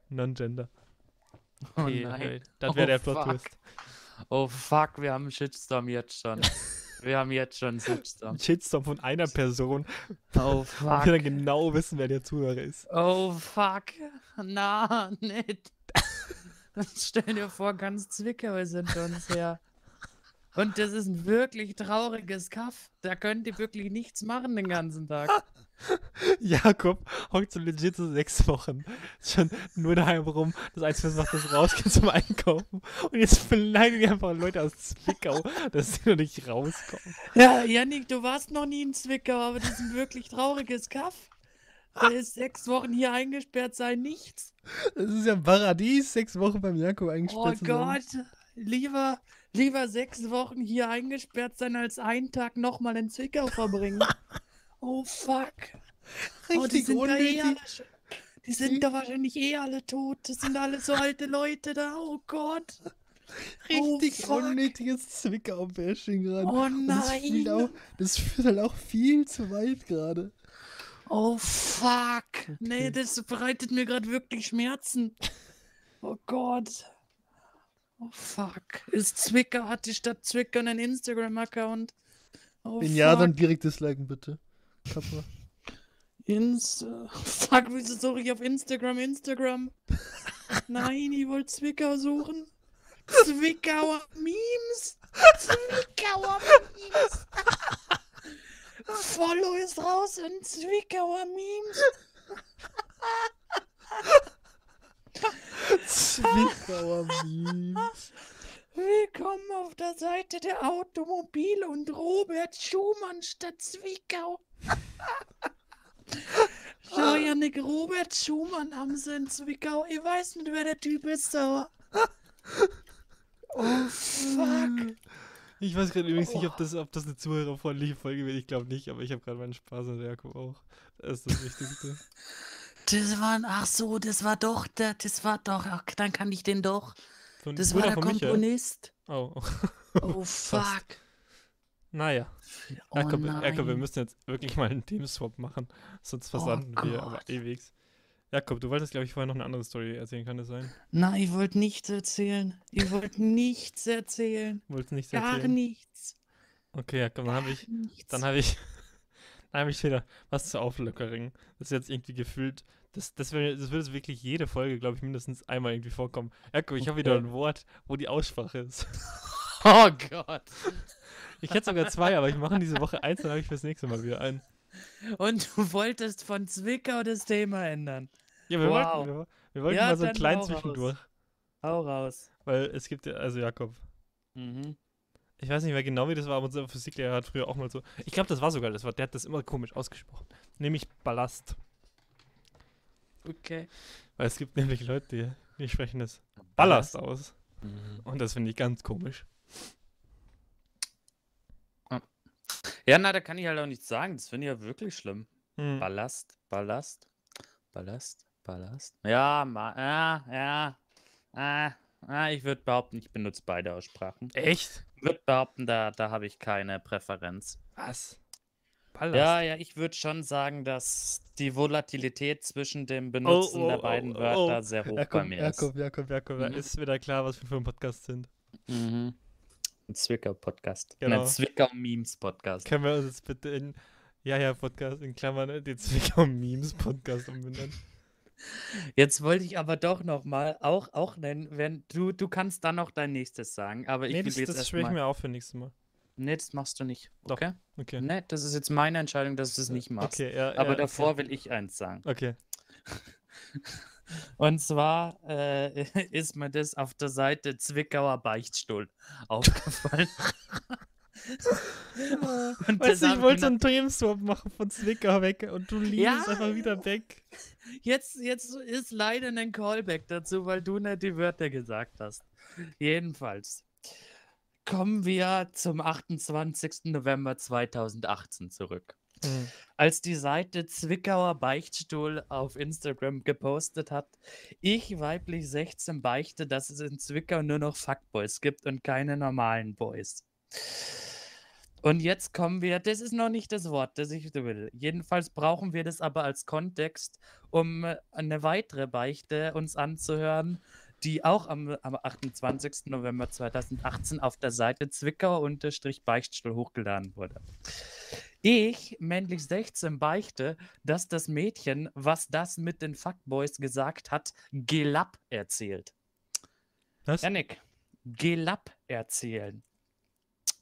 Non-Gender. Oh okay, nein. Das wäre oh, der Plot-Twist. Oh fuck, wir haben einen Shitstorm jetzt schon. Wir haben jetzt schon einen Shitstorm. Ein Shitstorm von einer Person. Oh fuck. Wir dann genau wissen, wer der Zuhörer ist. Oh fuck. Na, nicht. Stell dir vor, ganz Zwickau ist hinter uns her. Und das ist ein wirklich trauriges Kaff. Da könnt ihr wirklich nichts machen den ganzen Tag. Jakob hockt so legit so sechs Wochen schon nur daheim rum. Das Einzige, was macht, ist rausgehen zum Einkaufen. Und jetzt beleidigen die einfach Leute aus Zwickau, dass sie noch nicht rauskommen. Ja, Janik, du warst noch nie in Zwickau, aber das ist ein wirklich trauriges Kaff. Da ist sechs Wochen hier eingesperrt sein, nichts. Das ist ja ein Paradies, sechs Wochen beim Jakob eingesperrt Oh Gott, lieber, lieber sechs Wochen hier eingesperrt sein, als einen Tag nochmal in Zwickau verbringen. Oh fuck. Richtig oh, unnötig. Die sind da wahrscheinlich eh alle tot. Das sind alle so alte Leute da. Oh Gott. Richtig fuck. unnötiges Zwickau-Bashing gerade. Oh Und Das, nein. auch, das führt halt auch viel zu weit gerade. Oh fuck. Nee, Okay. das bereitet mir gerade wirklich Schmerzen. Oh Gott. Oh fuck. Ist Zwickau, hat die Stadt Zwickau einen Instagram-Account? Oh Wenn ja, dann fuck. direkt disliken, bitte. Kappa. Ins fuck, wieso suche ich auf Instagram Instagram? Nein, ich wollte Zwickau suchen. Zwickauer Memes. Zwickauer Memes. Follow ist raus in Zwickauer Memes. Zwickauer Memes. Willkommen auf der Seite der Automobil und Robert Schumann Stadt Zwickau. Schau, Janik, Robert Schumann sie in Zwickau. Ich weiß nicht, wer der Typ ist, aber. Oh, fuck. Ich weiß gerade übrigens nicht, ob das, ob das eine zuhörerfreundliche Folge wird. Ich glaube nicht, aber ich habe gerade meinen Spaß an Jakob auch. Das ist das Wichtigste. Das war, ach so, das war doch der, das war doch, ach, dann kann ich den doch. Von Das war der Michael. Komponist. Oh. Oh, fuck. Naja. Oh Jakob, Jakob, wir müssen jetzt wirklich mal einen Themenswap machen. Sonst Oh versanden wir aber ewig. Jakob, du wolltest, glaube ich, vorher noch eine andere Story erzählen, kann das sein? Nein, ich wollte nichts erzählen. Ich wollte nichts erzählen. Wolltest nicht Gar erzählen? nichts. Okay, Jakob, dann habe ich, Nichts. dann habe ich, dann habe ich wieder was zur Auflockerung. Das ist jetzt irgendwie gefühlt, das, das, das würde wirklich jede Folge, glaube ich, mindestens einmal irgendwie vorkommen. Jakob, ich habe wieder Okay. ein Wort, wo die Aussprache ist. Oh Gott. Ich hätte sogar zwei, aber ich mache diese Woche eins, dann habe ich fürs nächste Mal wieder ein. Und du wolltest von Zwickau das Thema ändern. Ja, wir Wow. wollten, wir, wir wollten Ja, mal so einen kleinen raus. Zwischendurch. Hau raus. Weil es gibt ja, also Jakob, Mhm. ich weiß nicht mehr genau, wie das war, aber unser Physiklehrer hat früher auch mal so, ich glaube, das war sogar das Wort, der hat das immer komisch ausgesprochen. Nämlich Ballast. Okay. Weil es gibt nämlich Leute, die, die sprechen das Ballast aus. Mhm. Und das finde ich ganz komisch. Ja, na, da kann ich halt auch nichts sagen. Das finde ich ja wirklich schlimm. Hm. Ballast, Ballast, Ballast, Ballast. Ja, ma, ja, ja. Ah, ah, ich würde behaupten, ich benutze beide Aussprachen. Echt? würde behaupten, da, da habe ich keine Präferenz. Was? Ballast? Ja, ja, ich würde schon sagen, dass die Volatilität zwischen dem Benutzen oh, der oh, beiden oh, Wörter oh. sehr hoch bei Jakob, mir Jakob, Jakob, Jakob, da Mhm. ist wieder klar, was wir für ein Podcast sind. ist. Mhm. Ein Zwickau-Podcast. Genau. Ein Zwickau-Memes-Podcast. Können wir uns jetzt bitte in Ja, ja, Podcast in Klammern äh, den Zwickau Memes Podcast umbenennen? Jetzt wollte ich aber doch noch mal auch, auch nennen, wenn du, du kannst dann noch dein nächstes sagen, aber ich nee, das, jetzt das schwöre ich mir auf für nächstes Mal. Nee, das machst du nicht. Doch. Okay? Okay. Nee, das ist jetzt meine Entscheidung, dass du es nicht machst. Okay, ja, Aber ja, davor will ich eins sagen. Okay. Und zwar äh, ist mir das auf der Seite Zwickauer Beichtstuhl aufgefallen. Und Weißt du, ich wollte so noch- einen Themenswap machen von Zwickau weg und du liest Ja. einfach wieder weg. Jetzt, jetzt ist leider ein Callback dazu, weil du nicht die Wörter gesagt hast. Jedenfalls kommen wir zum 28. November 2018 zurück. Hm. Als die Seite Zwickauer Beichtstuhl auf Instagram gepostet hat, ich weiblich 16 beichte, dass es in Zwickau nur noch Fuckboys gibt und keine normalen Boys. Und jetzt kommen wir, das ist noch nicht das Wort, das ich will. Jedenfalls brauchen wir das aber als Kontext, um eine weitere Beichte uns anzuhören, die auch am, am 28. November 2018 auf der Seite Zwickauer-Beichtstuhl hochgeladen wurde. Ich, männlich 16, beichte, dass das Mädchen, was das mit den Fuckboys gesagt hat, Gelapp erzählt. Was? Janik, Gelapp erzählen.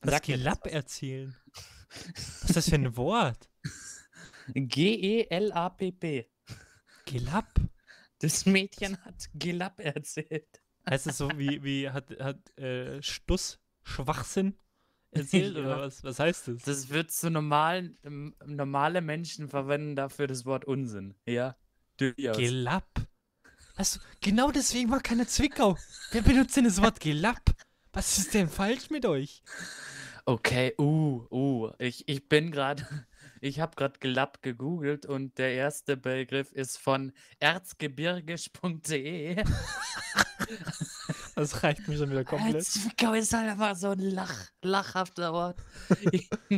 Was Sag was. erzählen? Was ist das für ein Wort? E G-E-L-A-P-P. Gelapp? Das Mädchen hat Gelapp erzählt. Heißt es so wie, wie hat, hat äh, Stuss Schwachsinn erzählt Ja. oder was, was heißt das? Das wird zu normalen, ähm, normale Menschen verwenden dafür das Wort Unsinn. Ja. Durchaus. Gelapp? Also, genau deswegen war keine Zwickau. Wer benutzt denn das Wort Gelapp? Was ist denn falsch mit euch? Okay, uh, uh, ich, ich bin gerade, Ich habe gerade Glapp gegoogelt und der erste Begriff ist von erzgebirgisch.de. Das reicht mir schon wieder komplett. Zwickau ist halt einfach so ein Lach, lachhafter Ort.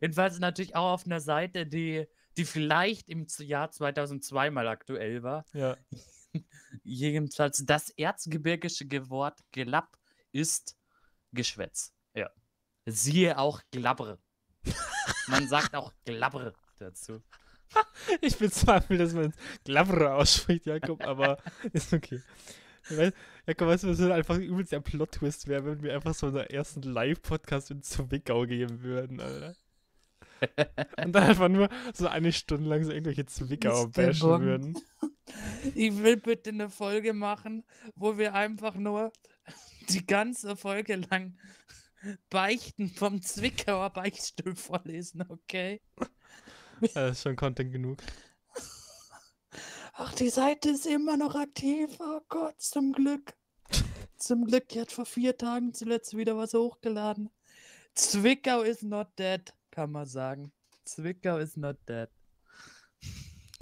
Jedenfalls, natürlich auch auf einer Seite, die, die vielleicht im Jahr 2002 mal aktuell war. Ja. Jedenfalls das erzgebirgische Wort Glapp ist Geschwätz. Ja. Siehe auch Glabbre. Man sagt auch Glabbre dazu. Ich bezweifle, dass man es Glabra ausspricht, Jakob, aber ist okay. Weil, Jakob, weißt du, was so einfach übelst der Plot-Twist wäre, wenn wir einfach so unseren ersten Live-Podcast in Zwickau geben würden, Alter. Und dann einfach nur so eine Stunde lang so irgendwelche Zwickauer bashen würden. Ich will bitte eine Folge machen, wo wir einfach nur die ganze Folge lang Beichten vom Zwickauer Beichtstuhl vorlesen, okay? Das ist schon Content genug. Ach, die Seite ist immer noch aktiv. Oh Gott, zum Glück. Zum Glück, die hat vor vier Tagen zuletzt wieder was hochgeladen. Zwickau is not dead, kann man sagen. Zwickau is not dead.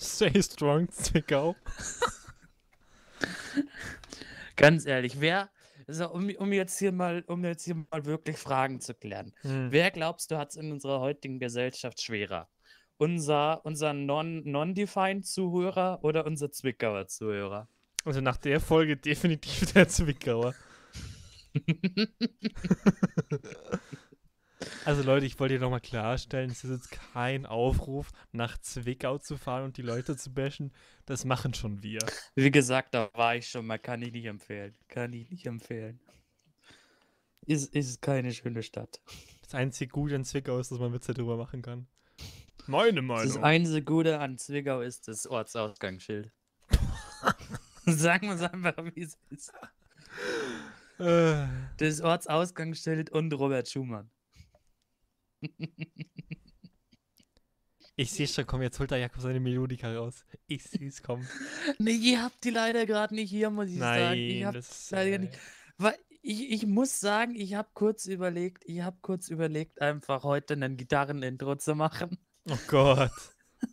Stay strong, Zwickau. Ganz ehrlich, wer, also um, um jetzt hier mal, um jetzt hier mal wirklich Fragen zu klären. Hm. Wer glaubst du hat es in unserer heutigen Gesellschaft schwerer? Unser, unser non- non-defined Zuhörer oder unser Zwickauer Zuhörer? Also nach der Folge definitiv der Zwickauer. Also Leute, ich wollte dir nochmal klarstellen, es ist jetzt kein Aufruf, nach Zwickau zu fahren und die Leute zu bashen. Das machen schon wir. Wie gesagt, da war ich schon mal, kann ich nicht empfehlen. Kann ich nicht empfehlen. Ist, ist keine schöne Stadt. Das einzige Gute an Zwickau ist, dass man Witze drüber machen kann. Meine Das einzige Gute an Zwickau ist das Ortsausgangsschild. Sagen wir es einfach, wie es ist. Das Ortsausgangsschild und Robert Schumann. ich sehe schon, komm, jetzt holt der Jakob seine Melodika raus. Ich sehe es kommen. Nee, ihr habt die leider gerade nicht hier, muss ich sagen. Ich Nein, hab das leider äh, nicht. Weil ich, ich muss sagen, ich habe kurz überlegt, ich habe kurz überlegt, einfach heute ein Gitarrenintro zu machen. Oh Gott.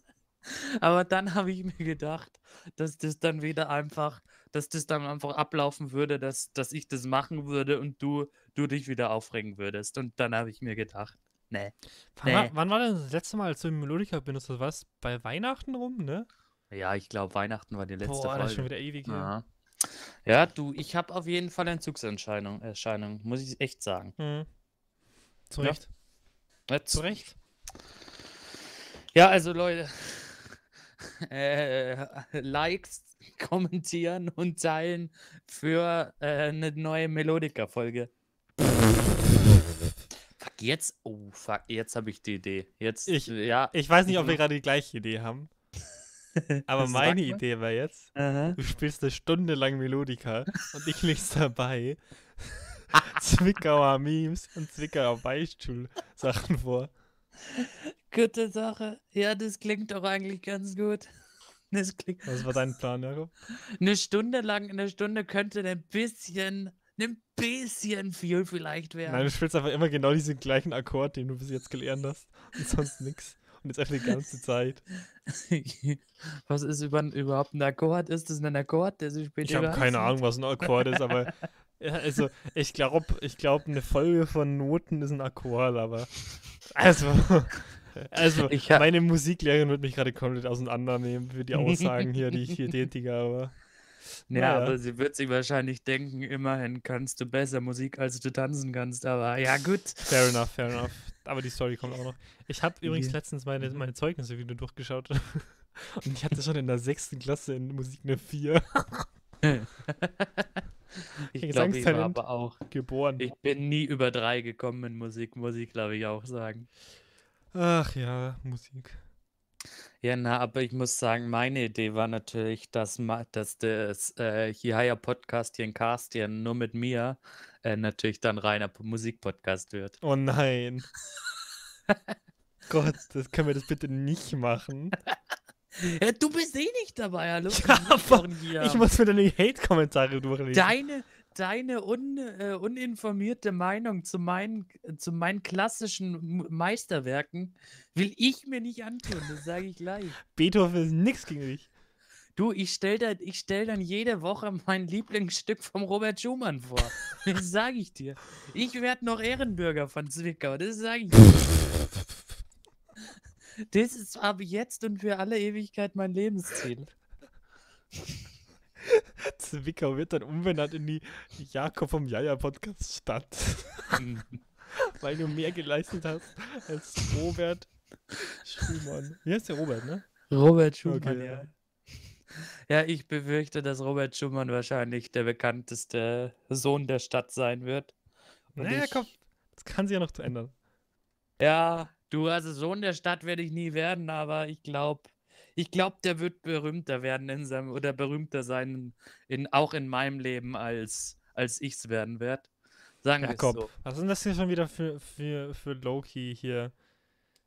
Aber dann habe ich mir gedacht, dass das dann wieder einfach, dass das dann einfach ablaufen würde, dass, dass ich das machen würde und du, du dich wieder aufregen würdest. Und dann habe ich mir gedacht, nee. Wann, war, Nee. wann war denn das letzte Mal, als du Melodika benutzt hast? War das bei Weihnachten rum, ne? Ja, ich glaube, Weihnachten war die letzte Boah, das ist schon Folge. wieder ewig. Ja. ja, du, ich habe auf jeden Fall Entzugserscheinung, Erscheinung, muss ich echt sagen. Hm. Zu Ja. Recht. Jetzt, Zu Recht. Ja, also Leute, äh, Likes, kommentieren und teilen für äh, eine neue Melodika-Folge. Fuck, jetzt, oh fuck, jetzt habe ich die Idee. Jetzt, Ich- ja. Ich weiß nicht, ob wir gerade die gleiche Idee haben. Aber Sag meine. Idee war jetzt, Aha. du spielst eine Stunde lang Melodika und ich lese dabei Zwickauer Memes und Zwickauer Beichtstuhl-Sachen vor. Gute Sache. Ja, das klingt doch eigentlich ganz gut. Das klingt. Was war dein Plan, Jakob? Eine Stunde lang, eine Stunde könnte ein bisschen, ein bisschen viel vielleicht werden. Nein, du spielst einfach immer genau diesen gleichen Akkord, den du bis jetzt gelernt hast und sonst nix. Und jetzt einfach die ganze Zeit. Was ist über, überhaupt ein Akkord? Ist das ein Akkord, der sich später Ich habe keine Ahnung, was ein Akkord ist, aber ja, also ich glaube, ich glaube, eine Folge von Noten ist ein Akkord, aber also, also hab- meine Musiklehrerin wird mich gerade komplett auseinandernehmen für die Aussagen hier, die ich hier tätige, aber Ja, naja. aber sie wird sich wahrscheinlich denken, immerhin kannst du besser Musik, als du tanzen kannst. Aber ja, gut. fair enough, fair enough. Aber die Story kommt auch noch. Ich habe übrigens Ja. letztens meine, meine Zeugnisse wieder durchgeschaut und ich hatte schon in der sechsten Klasse in Musik eine 4 ich glaube, ich war aber auch. geboren. Ich bin nie über drei gekommen in Musik, muss ich glaube ich auch sagen. Ach ja, Musik. Ja, na, aber ich muss sagen, meine Idee war natürlich, dass, dass das äh, hierher Podcast hier in Cast hier nur mit mir äh, natürlich dann reiner Musikpodcast wird. Oh nein. Gott, das können wir das bitte nicht machen. Ja, du bist eh nicht dabei, hallo? Ja, hier Ich muss mir die Hate-Kommentare durchlesen. Deine, deine un, äh, uninformierte Meinung zu meinen, zu meinen klassischen Meisterwerken will ich mir nicht antun, das sage ich gleich. Beethoven ist nix gegen dich. Du, ich stelle dann, ich stell dann jede Woche mein Lieblingsstück vom Robert Schumann vor. Das sage ich dir. Ich werde noch Ehrenbürger von Zwickau, das sage ich dir. Das ist ab jetzt und für alle Ewigkeit mein Lebensziel. Zwickau wird dann umbenannt in die Jakob vom Jaja Podcast Stadt, weil du mehr geleistet hast als Robert Schumann. Wie heißt der Robert, ne? Robert Schumann, Okay, ja. ja. Ich befürchte, dass Robert Schumann wahrscheinlich der bekannteste Sohn der Stadt sein wird. Und Naja, ich- komm, das kann sich ja noch zu ändern. Ja, du, also Sohn der Stadt werde ich nie werden, aber ich glaube, ich glaube, der wird berühmter werden in seinem oder berühmter sein in auch in meinem Leben als als ich es werden werde. Sagen wir so. was ist denn das hier schon wieder für, für, für Loki hier?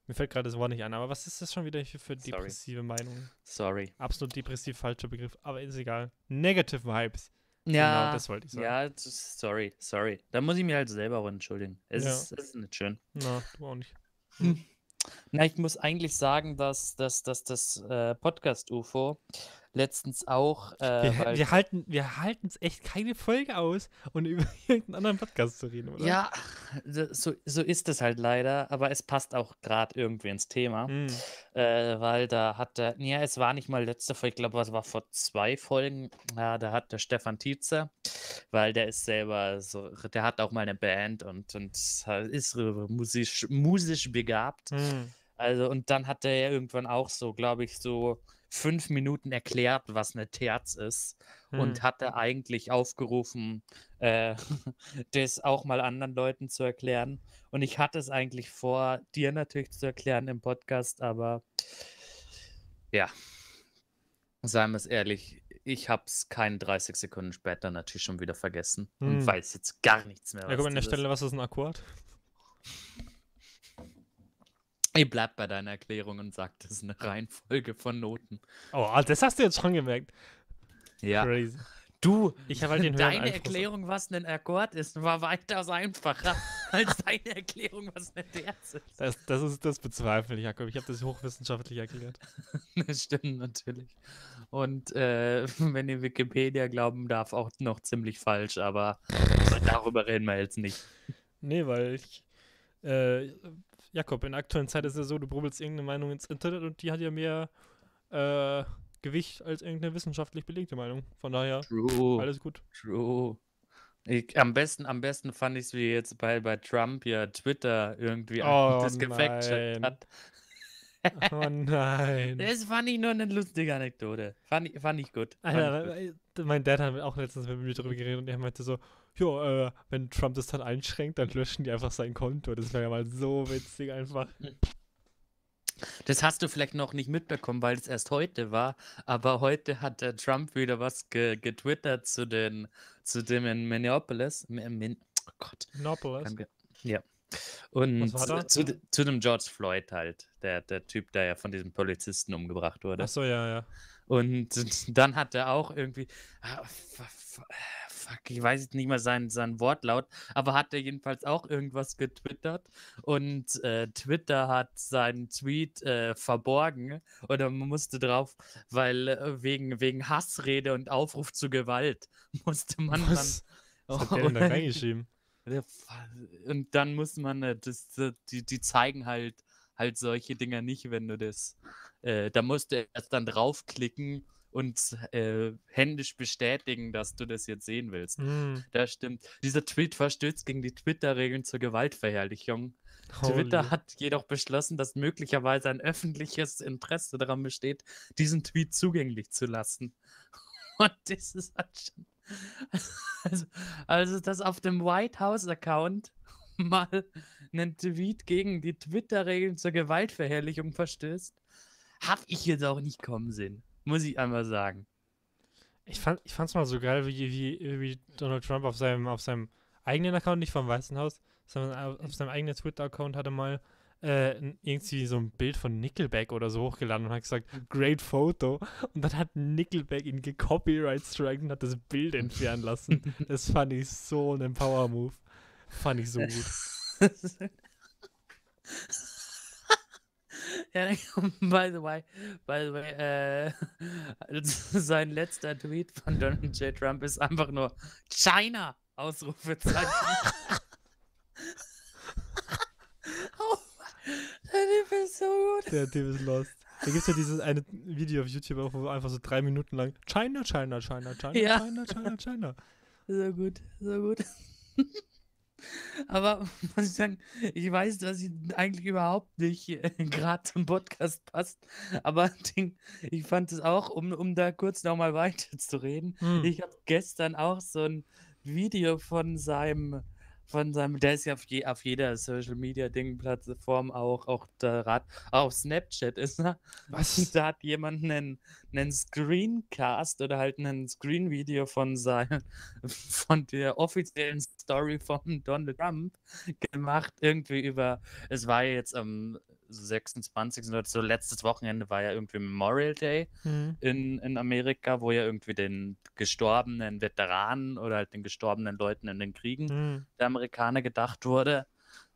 Mir fällt gerade das Wort nicht ein, aber was ist das schon wieder hier für Sorry. depressive Meinungen? Sorry. Absolut depressiv falscher Begriff, aber ist egal. Negative Vibes. Ja, genau, das wollte ich sagen. ja, sorry, sorry. Da muss ich mir halt selber auch entschuldigen. Es, Ja. ist, es ist nicht schön. Na, du auch nicht. 嗯。Na, ich muss eigentlich sagen, dass, dass, dass das äh, Podcast-UFO letztens auch, äh, Wir, wir halten wir halten's echt keine Folge aus, um über irgendeinen anderen Podcast zu reden, oder? ja, so, so ist es halt leider, aber es passt auch gerade irgendwie ins Thema, Hm. äh, weil da hat der, ja, es war nicht mal letzte Folge, ich glaube, es war vor zwei Folgen, ja, da hat der Stefan Tietze, weil der ist selber so, der hat auch mal eine Band und, und ist musisch, musisch begabt. Hm. Also, und dann hat er ja irgendwann auch so, glaube ich, so fünf Minuten erklärt, was eine Terz ist. Hm. Und hatte eigentlich aufgerufen, äh, das auch mal anderen Leuten zu erklären. Und ich hatte es eigentlich vor, dir natürlich zu erklären im Podcast, aber ja, seien wir es ehrlich, ich habe es keine 30 Sekunden später natürlich schon wieder vergessen und Hm. weiß jetzt gar nichts mehr. Ja, guck an der ist. Stelle, was ist ein Akkord? Ich bleib bei deiner Erklärung und sag, das ist eine Reihenfolge von Noten. Oh, ah, das hast du jetzt schon gemerkt. Ja. Crazy. Du, Ich habe halt den deine Einfluss. Erklärung, was ein Akkord ist, war weitaus einfacher als deine Erklärung, was eine Terz ist. Das, das ist das bezweifle ich, Jakob. Ich habe das hochwissenschaftlich erklärt. Das stimmt natürlich. Und äh, wenn ihr Wikipedia glauben darf, auch noch ziemlich falsch, aber darüber reden wir jetzt nicht. Nee, weil ich. Äh, Jakob, in der aktuellen Zeit ist es ja so, du brubbelst irgendeine Meinung ins Internet und die hat ja mehr äh, Gewicht als irgendeine wissenschaftlich belegte Meinung. Von daher, True. alles gut. True. Ich, am besten, am besten fand ich es, wie jetzt bei, bei Trump ja Twitter irgendwie Oh, das gefact-checkt hat. Oh nein. Das fand ich nur eine lustige Anekdote. Fand ich, fand ich gut. Fand Alter, ich gut. mein Dad hat auch letztens mit mir darüber geredet und er meinte so, ja, äh, wenn Trump das dann einschränkt, dann löschen die einfach sein Konto. Das wäre ja mal so witzig einfach. Das hast du vielleicht noch nicht mitbekommen, weil es erst heute war. Aber heute hat der Trump wieder was ge getwittert zu den zu dem in Minneapolis. Min Min oh Gott. Danke. Ja. Und zu, de- zu dem George Floyd halt, der, der Typ, der ja von diesem Polizisten umgebracht wurde. Achso, ja, ja. Und dann hat er auch irgendwie, ah, fuck, ich weiß jetzt nicht mal seinen, seinen Wortlaut, aber hat er jedenfalls auch irgendwas getwittert und äh, Twitter hat seinen Tweet äh, verborgen oder man musste drauf, weil äh, wegen, wegen Hassrede und Aufruf zu Gewalt musste man Was, was hat der denn da dann. reingeschrieben? Und dann muss man, äh, das, das, die, die zeigen halt, halt solche Dinger nicht, wenn du das, äh, da musst du erst dann draufklicken und äh, händisch bestätigen, dass du das jetzt sehen willst. Hm, Das stimmt. Dieser Tweet verstößt gegen die Twitter-Regeln zur Gewaltverherrlichung. Twitter holy. hat jedoch beschlossen, dass möglicherweise ein öffentliches Interesse daran besteht, diesen Tweet zugänglich zu lassen. Und das ist halt schon. Also, also dass auf dem White House-Account mal einen Tweet gegen die Twitter-Regeln zur Gewaltverherrlichung verstößt, habe ich jetzt auch nicht kommen sehen. Muss ich einmal sagen. Ich fand ich fand's mal so geil, wie, wie, wie Donald Trump auf seinem, auf seinem eigenen Account, nicht vom Weißen Haus, sondern au- auf seinem eigenen Twitter-Account hatte mal äh, irgendwie so ein Bild von Nickelback oder so hochgeladen und hat gesagt, great photo. Und dann hat Nickelback ihn gecopyright striken und hat das Bild entfernen lassen. Das fand ich so ein Power-Move. Fand ich so gut. ja, by the way, by the way, äh, sein letzter Tweet von Donald J. Trump ist einfach nur China! Ausrufezeichen. oh, der Typ ist so gut. Der Typ ist lost. Da gibt es ja dieses eine Video auf YouTube, auch, wo einfach so drei Minuten lang China, China, China, China, Ja. China, China, China. So gut, so gut. Aber muss ich sagen, ich weiß, dass sie eigentlich überhaupt nicht äh, gerade zum Podcast passt. Aber Ding, ich fand es auch, um, um da kurz nochmal weiterzureden. Hm. Ich habe gestern auch so ein Video von seinem, von seinem, der ist ja auf, je, auf jeder Social Media Ding Plattform auch, auch der Rat, auf Snapchat ist er. Was? Und da hat jemand einen, einen Screencast oder halt ein Screen-Video von sein, von der offiziellen Story von Donald Trump gemacht, irgendwie über, es war jetzt am 26. oder so letztes Wochenende war ja irgendwie Memorial Day Hm. in, in Amerika, wo ja irgendwie den gestorbenen Veteranen oder halt den gestorbenen Leuten in den Kriegen Hm. der Amerikaner gedacht wurde.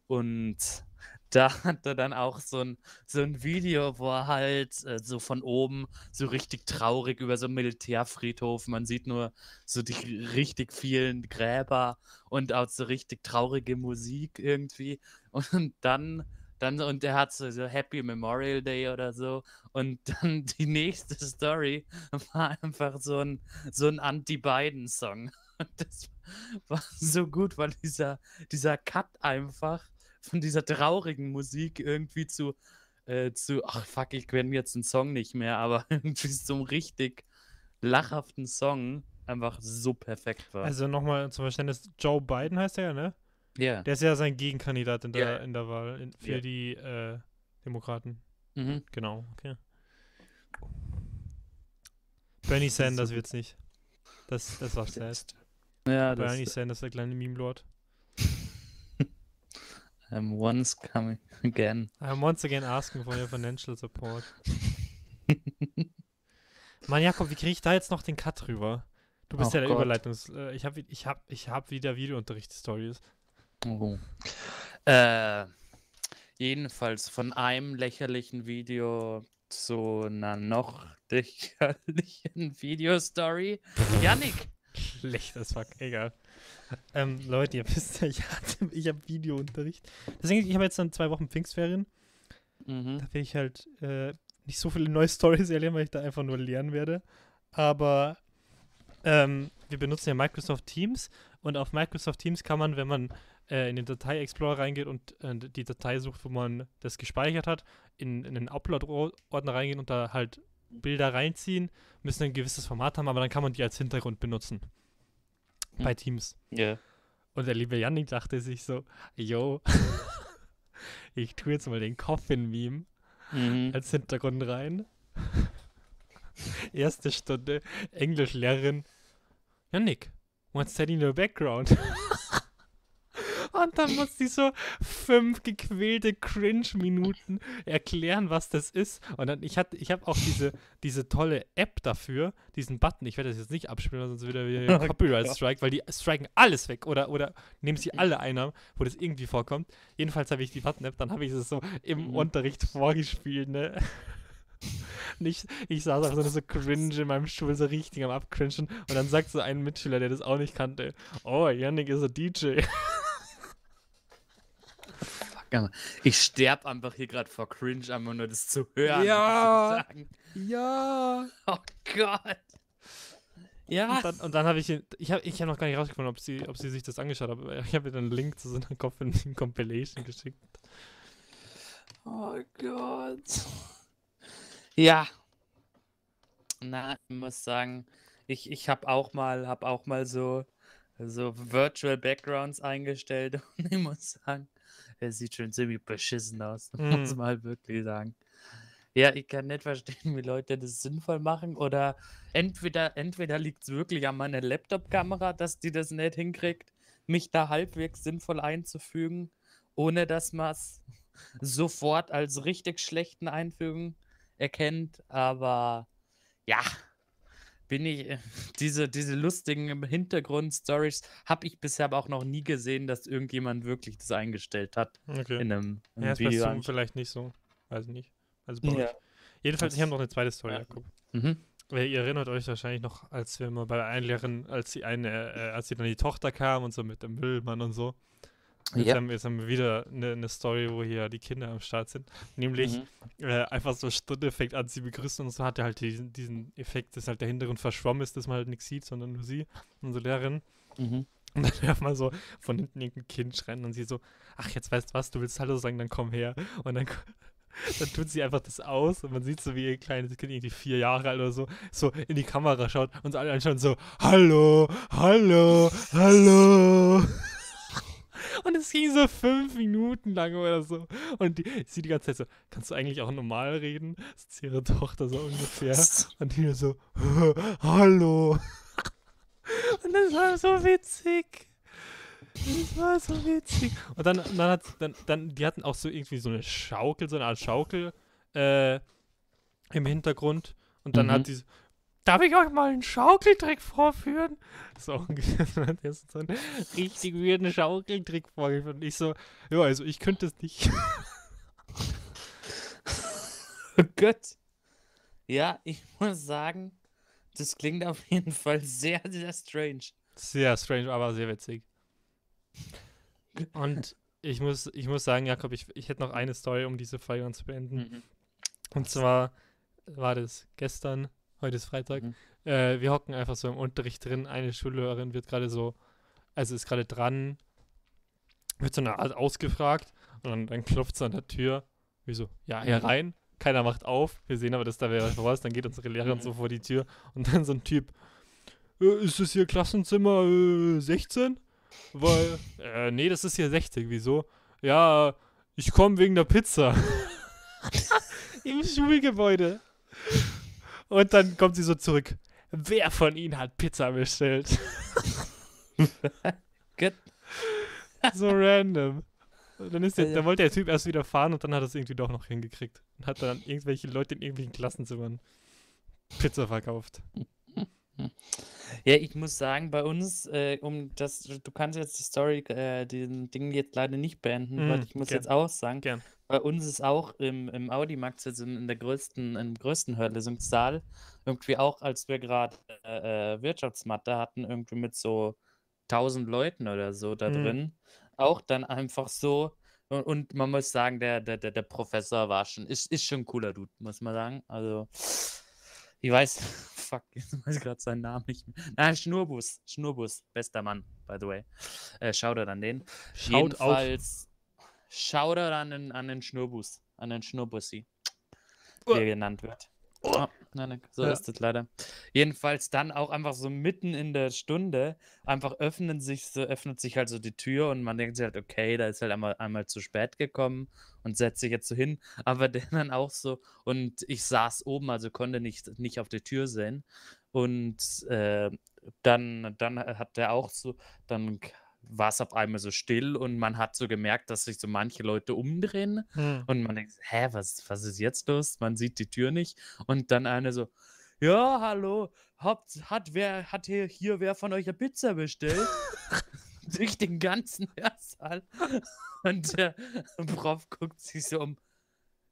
Und da hat er dann auch so ein, so ein Video, wo er halt äh, so von oben so richtig traurig über so einen Militärfriedhof, man sieht nur so die richtig vielen Gräber und auch so richtig traurige Musik irgendwie. Und dann, dann und er hat so, so Happy Memorial Day oder so. Und dann die nächste Story war einfach so ein, so ein Anti-Biden-Song. Und das war so gut, weil dieser, dieser Cut einfach von dieser traurigen Musik irgendwie zu, äh, zu, ach fuck, ich kenne jetzt den Song nicht mehr, aber irgendwie so einem richtig lachhaften Song einfach so perfekt war. Also nochmal zum Verständnis, Joe Biden heißt er ja, ne? Ja. Der ist ja sein Gegenkandidat in der, Ja. in der Wahl in, für Ja. die äh, Demokraten. Mhm. Genau, okay. Bernie Sanders wird's nicht. Das, das war sad. Ja, Bernie Sanders, der kleine Meme-Lord. I'm once coming again. I'm once again asking for your financial support. Mann, Jakob, wie kriege ich da jetzt noch den Cut rüber? Du bist Ach ja der Gott. Überleitungs... Äh, ich habe ich hab, ich hab wieder Videounterricht-Stories. Oh. Äh, jedenfalls von einem lächerlichen Video zu einer noch lächerlichen Videostory. Yannick! Schlecht as fuck, egal. Ähm, Leute, ihr wisst ja, ich, hatte- ich habe Videounterricht. Deswegen, ich habe jetzt dann zwei Wochen Pfingstferien. Mhm. Da werde ich halt äh, nicht so viele neue Stories erleben, weil ich da einfach nur lernen werde. Aber ähm, wir benutzen ja Microsoft Teams und auf Microsoft Teams kann man, wenn man äh, in den Datei-Explorer reingeht und äh, die Datei sucht, wo man das gespeichert hat, in, in den Upload-Ordner reingehen und da halt Bilder reinziehen, müssen ein gewisses Format haben, aber dann kann man die als Hintergrund benutzen. Hm. Bei Teams. Ja. Und der liebe Yannick dachte sich so, yo, ich tue jetzt mal den Coffin-Meme Mhm. als Hintergrund rein. Erste Stunde, Englischlehrerin. Ja, Nick, what's that in your background? Und dann muss sie so fünf gequälte Cringe-Minuten erklären, was das ist. Und dann, ich hatte, ich habe auch diese, diese tolle App dafür, diesen Button. Ich werde das jetzt nicht abspielen, sonst wieder wieder Oh Copyright Gott. Strike, weil die striken alles weg oder, oder nehmen sie alle Einnahmen, wo das irgendwie vorkommt. Jedenfalls habe ich die Button-App, dann habe ich es so im Mhm. Unterricht vorgespielt, ne? Nicht, ich saß einfach so cringe in meinem Stuhl, so richtig am Abcringen. Und dann sagt so ein Mitschüler, der das auch nicht kannte, oh, Yannick ist ein DJ. Alter. Ich sterb einfach hier gerade vor Cringe, einfach nur das zu hören. Ja. Ja. Oh Gott. Ja. Und dann, und dann habe ich, ich habe ich hab noch gar nicht rausgefunden, ob sie, ob sie sich das angeschaut hat, aber ich habe ihr dann einen Link zu so einer Coffin-Compilation geschickt. Oh Gott. Ja. Na, ich muss sagen, ich, ich habe auch mal, habe auch mal so, so Virtual Backgrounds eingestellt und ich muss sagen, es sieht schon ziemlich beschissen aus, muss Mhm. man halt wirklich sagen. Ja, ich kann nicht verstehen, wie Leute das sinnvoll machen oder entweder, entweder liegt es wirklich an meiner Laptop-Kamera, dass die das nicht hinkriegt, mich da halbwegs sinnvoll einzufügen, ohne dass man es sofort als richtig schlechten Einführung erkennt, aber ja, bin ich, äh, diese, diese lustigen Hintergrundstories habe ich bisher aber auch noch nie gesehen, dass irgendjemand wirklich das eingestellt hat Okay. in einem, in Ja, einem bei Video. Vielleicht nicht so. Weiß ich nicht. Also bei Ja. euch. Jedenfalls, ich Das- habe noch eine zweite Story, ja. Jakob. Mhm. Weil ihr erinnert euch wahrscheinlich noch, als wir mal bei der Einlehrerin, als sie eine, äh, als sie dann die Tochter kam und so mit dem Müllmann und so. Jetzt, Ja. haben, jetzt haben wir wieder eine, eine Story, wo hier die Kinder am Start sind. Nämlich Mhm. äh, einfach so Stunde fängt an, sie begrüßen und so hat er halt diesen, diesen Effekt, dass halt der Hintergrund verschwommen ist, dass man halt nichts sieht, sondern nur sie, unsere Lehrerin. Mhm. Und dann hört man so von hinten irgendein Kind schreien und sie so, ach, jetzt weißt du was, du willst Hallo sagen, dann komm her. Und dann, dann tut sie einfach das aus und man sieht so, wie ihr kleines Kind, irgendwie vier Jahre alt oder so, so in die Kamera schaut und alle anschauen so, Hallo, Hallo, Hallo. Und es ging so fünf Minuten lang oder so. Und die, sie die ganze Zeit so, kannst du eigentlich auch normal reden? Das ist ihre Tochter so ungefähr. Und die so, hallo. Und das war so witzig. Das war so witzig. Und dann, dann hat, dann, dann, die hatten auch so irgendwie so eine Schaukel, so eine Art Schaukel äh, im Hintergrund. Und dann Mhm. hat die so, darf ich euch mal einen Schaukeltrick vorführen? So hat er so einen richtig weirden Schaukeltrick vorgeführt. Und ich so, ja, also ich könnte es nicht. Oh Gott. Ja, ich muss sagen, das klingt auf jeden Fall sehr, sehr strange. Sehr strange, aber sehr witzig. Und ich muss, ich muss sagen, Jakob, ich, ich hätte noch eine Story, um diese Folge zu beenden. Mhm. Und zwar war das gestern, heute ist Freitag. Mhm. Äh, wir hocken einfach so im Unterricht drin. Eine Schullehrerin wird gerade so, also ist gerade dran, wird so eine Art ausgefragt und dann, dann klopft sie an der Tür. Wie so, ja, Mhm. herein. Keiner macht auf. Wir sehen aber, dass da wer was. Dann geht unsere Lehrerin Mhm. so vor die Tür und dann so ein Typ. Äh, ist das hier Klassenzimmer äh, 16? Weil, äh, nee, das ist hier 60. Wieso? Ja, ich komme wegen der Pizza. Im Schulgebäude. Und dann kommt sie so zurück. Wer von Ihnen hat Pizza bestellt? Gut. so random. Und dann, ist der, Ja. dann wollte der Typ erst wieder fahren und dann hat er es irgendwie doch noch hingekriegt. Und hat dann irgendwelche Leute in irgendwelchen Klassenzimmern Pizza verkauft. Ja, ich muss sagen, bei uns, äh, um das, du kannst jetzt die Story, äh, den Ding jetzt leider nicht beenden, weil Mm, ich muss gern. jetzt auch sagen, Gern. bei uns ist auch im, im Audimax, also in der größten, im größten Hörlesungssaal, irgendwie auch, als wir gerade äh, äh, Wirtschaftsmathe hatten, irgendwie mit so 1000 Leuten oder so da Mm. drin, auch dann einfach so, und, und man muss sagen, der, der, der, der Professor war schon, ist, ist schon ein cooler Dude, muss man sagen. Also, ich weiß, fuck, jetzt weiß ich gerade seinen Namen nicht mehr. Na, Schnurbus, Schnurbus, bester Mann, by the way. Äh, Shoutout an den. Out. Jedenfalls, Shoutout an den, an den Schnurbus, an den Schnurbussi, wie Oh. er genannt wird. Oh, nein, nein, so Ja. ist es leider. Jedenfalls dann auch einfach so mitten in der Stunde einfach öffnen sich so, öffnet sich halt so die Tür und man denkt sich halt, okay, da ist halt einmal, einmal zu spät gekommen und setzt sich jetzt so hin. Aber der dann auch so, und ich saß oben, also konnte nicht, nicht auf die Tür sehen. Und äh, dann, dann hat der auch so, dann war es auf einmal so still und man hat so gemerkt, dass sich so manche Leute umdrehen Hm. und man denkt, hä, was, was ist jetzt los? Man sieht die Tür nicht. Und dann eine so, ja, hallo, hat, hat, wer, hat hier, hier wer von euch eine Pizza bestellt? Durch den ganzen Hörsaal. Und der Prof guckt sich so um.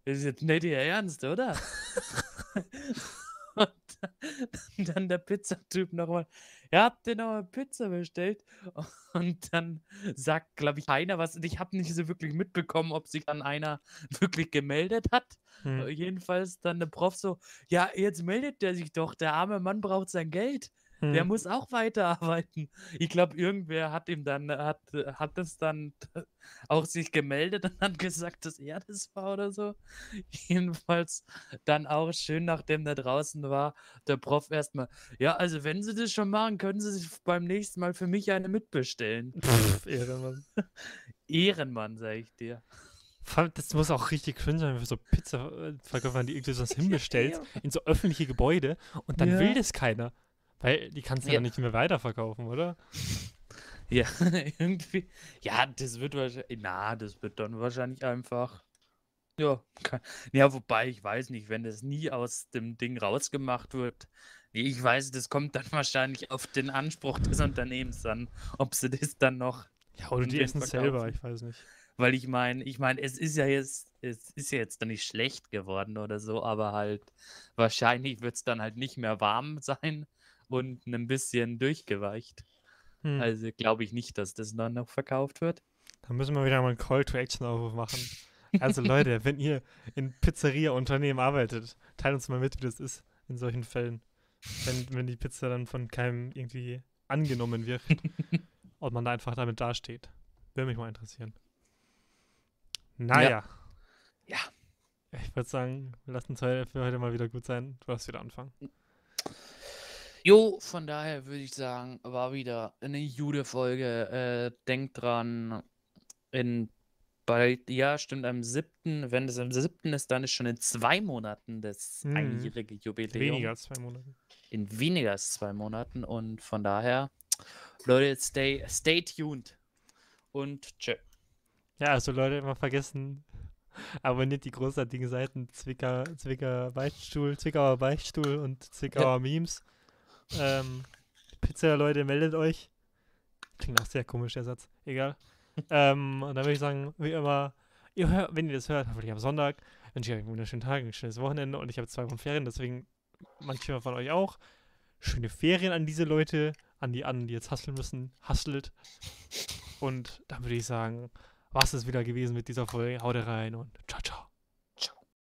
Das ist jetzt nicht ihr Ernst, oder? Und dann, der Pizzatyp nochmal, ja, habt ihr noch eine Pizza bestellt? Und dann sagt, glaube ich, keiner was. Und ich habe nicht so wirklich mitbekommen, ob sich dann einer wirklich gemeldet hat. Hm. Jedenfalls dann der Prof so, ja, jetzt meldet der sich doch, der arme Mann braucht sein Geld. Der Hm. muss auch weiterarbeiten. Ich glaube, irgendwer hat ihm dann, hat, hat es dann auch sich gemeldet und hat gesagt, dass er das war oder so. Jedenfalls dann auch schön, nachdem der draußen war, der Prof erstmal, ja, also wenn Sie das schon machen, können Sie sich beim nächsten Mal für mich eine mitbestellen. Pff, Ehrenmann. Ehrenmann, sag ich dir. Das muss auch richtig cringe sein, für so Pizza-Verkäufer, die irgendwie sowas hinbestellt, in so öffentliche Gebäude und dann Ja. will das keiner. Weil die kannst du ja Ja. nicht mehr weiterverkaufen, oder? Ja, irgendwie. Ja, das wird wahrscheinlich. Na, das wird dann wahrscheinlich einfach. Ja, ka ja, wobei, ich weiß nicht, wenn das nie aus dem Ding rausgemacht wird. Ich weiß, das kommt dann wahrscheinlich auf den Anspruch des Unternehmens an, ob sie das dann noch Ja, oder die essen es selber, ich weiß nicht. Weil ich meine ich meine, es ist ja jetzt es ist ja jetzt dann nicht schlecht geworden oder so, aber halt wahrscheinlich wird's dann halt nicht mehr warm sein und 'nen bisschen durchgeweicht. Hm. Also, glaube ich nicht, dass das dann noch verkauft wird. Da müssen wir wieder mal 'n Call to Action Aufruf machen. Also, Leute, wenn ihr in Pizzeria-Unternehmen arbeitet, teilt uns mal mit, wie das ist in solchen Fällen. Wenn wenn die Pizza dann von keinem irgendwie angenommen wird und man da einfach damit dasteht. Würde mich mal interessieren. Na Ja. ja. Ich würde sagen, wir lassen's heu für heute mal wieder gut sein. Du darfst wieder anfangen. Jo, von daher würde ich sagen, war wieder 'ne gute Folge. Äh, denkt dran, in bald ja, stimmt, am 7. wenn das am 7. ist, dann ist schon in 2 Monaten das Mhm. einjährige Jubiläum. Weniger als 2 Monate. In weniger als 2 Monaten und von daher, Leute, stay stay tuned und tschö. Ja, also Leute, immer vergessen, abonniert die großartigen Seiten Zwicker Zwicker Beichtstuhl Zwickauer Beichtstuhl und Zwickauer Memes. Ähm, Pizza-Leute, meldet euch. Klingt auch sehr komisch, der Satz. Egal. ähm, und dann würde ich sagen, wie immer, ihr hört, wenn ihr das hört, hoffentlich am Sonntag, wünsche ich euch einen wunderschönen Tag, ein schönes Wochenende und ich habe zwei Wochen Ferien, deswegen manche von euch auch. Schöne Ferien an diese Leute, an die anderen, die jetzt hustlen müssen. Hustelt. Und dann würde ich sagen, es das wieder gewesen mit dieser Folge. Haut rein und ciao, ciao.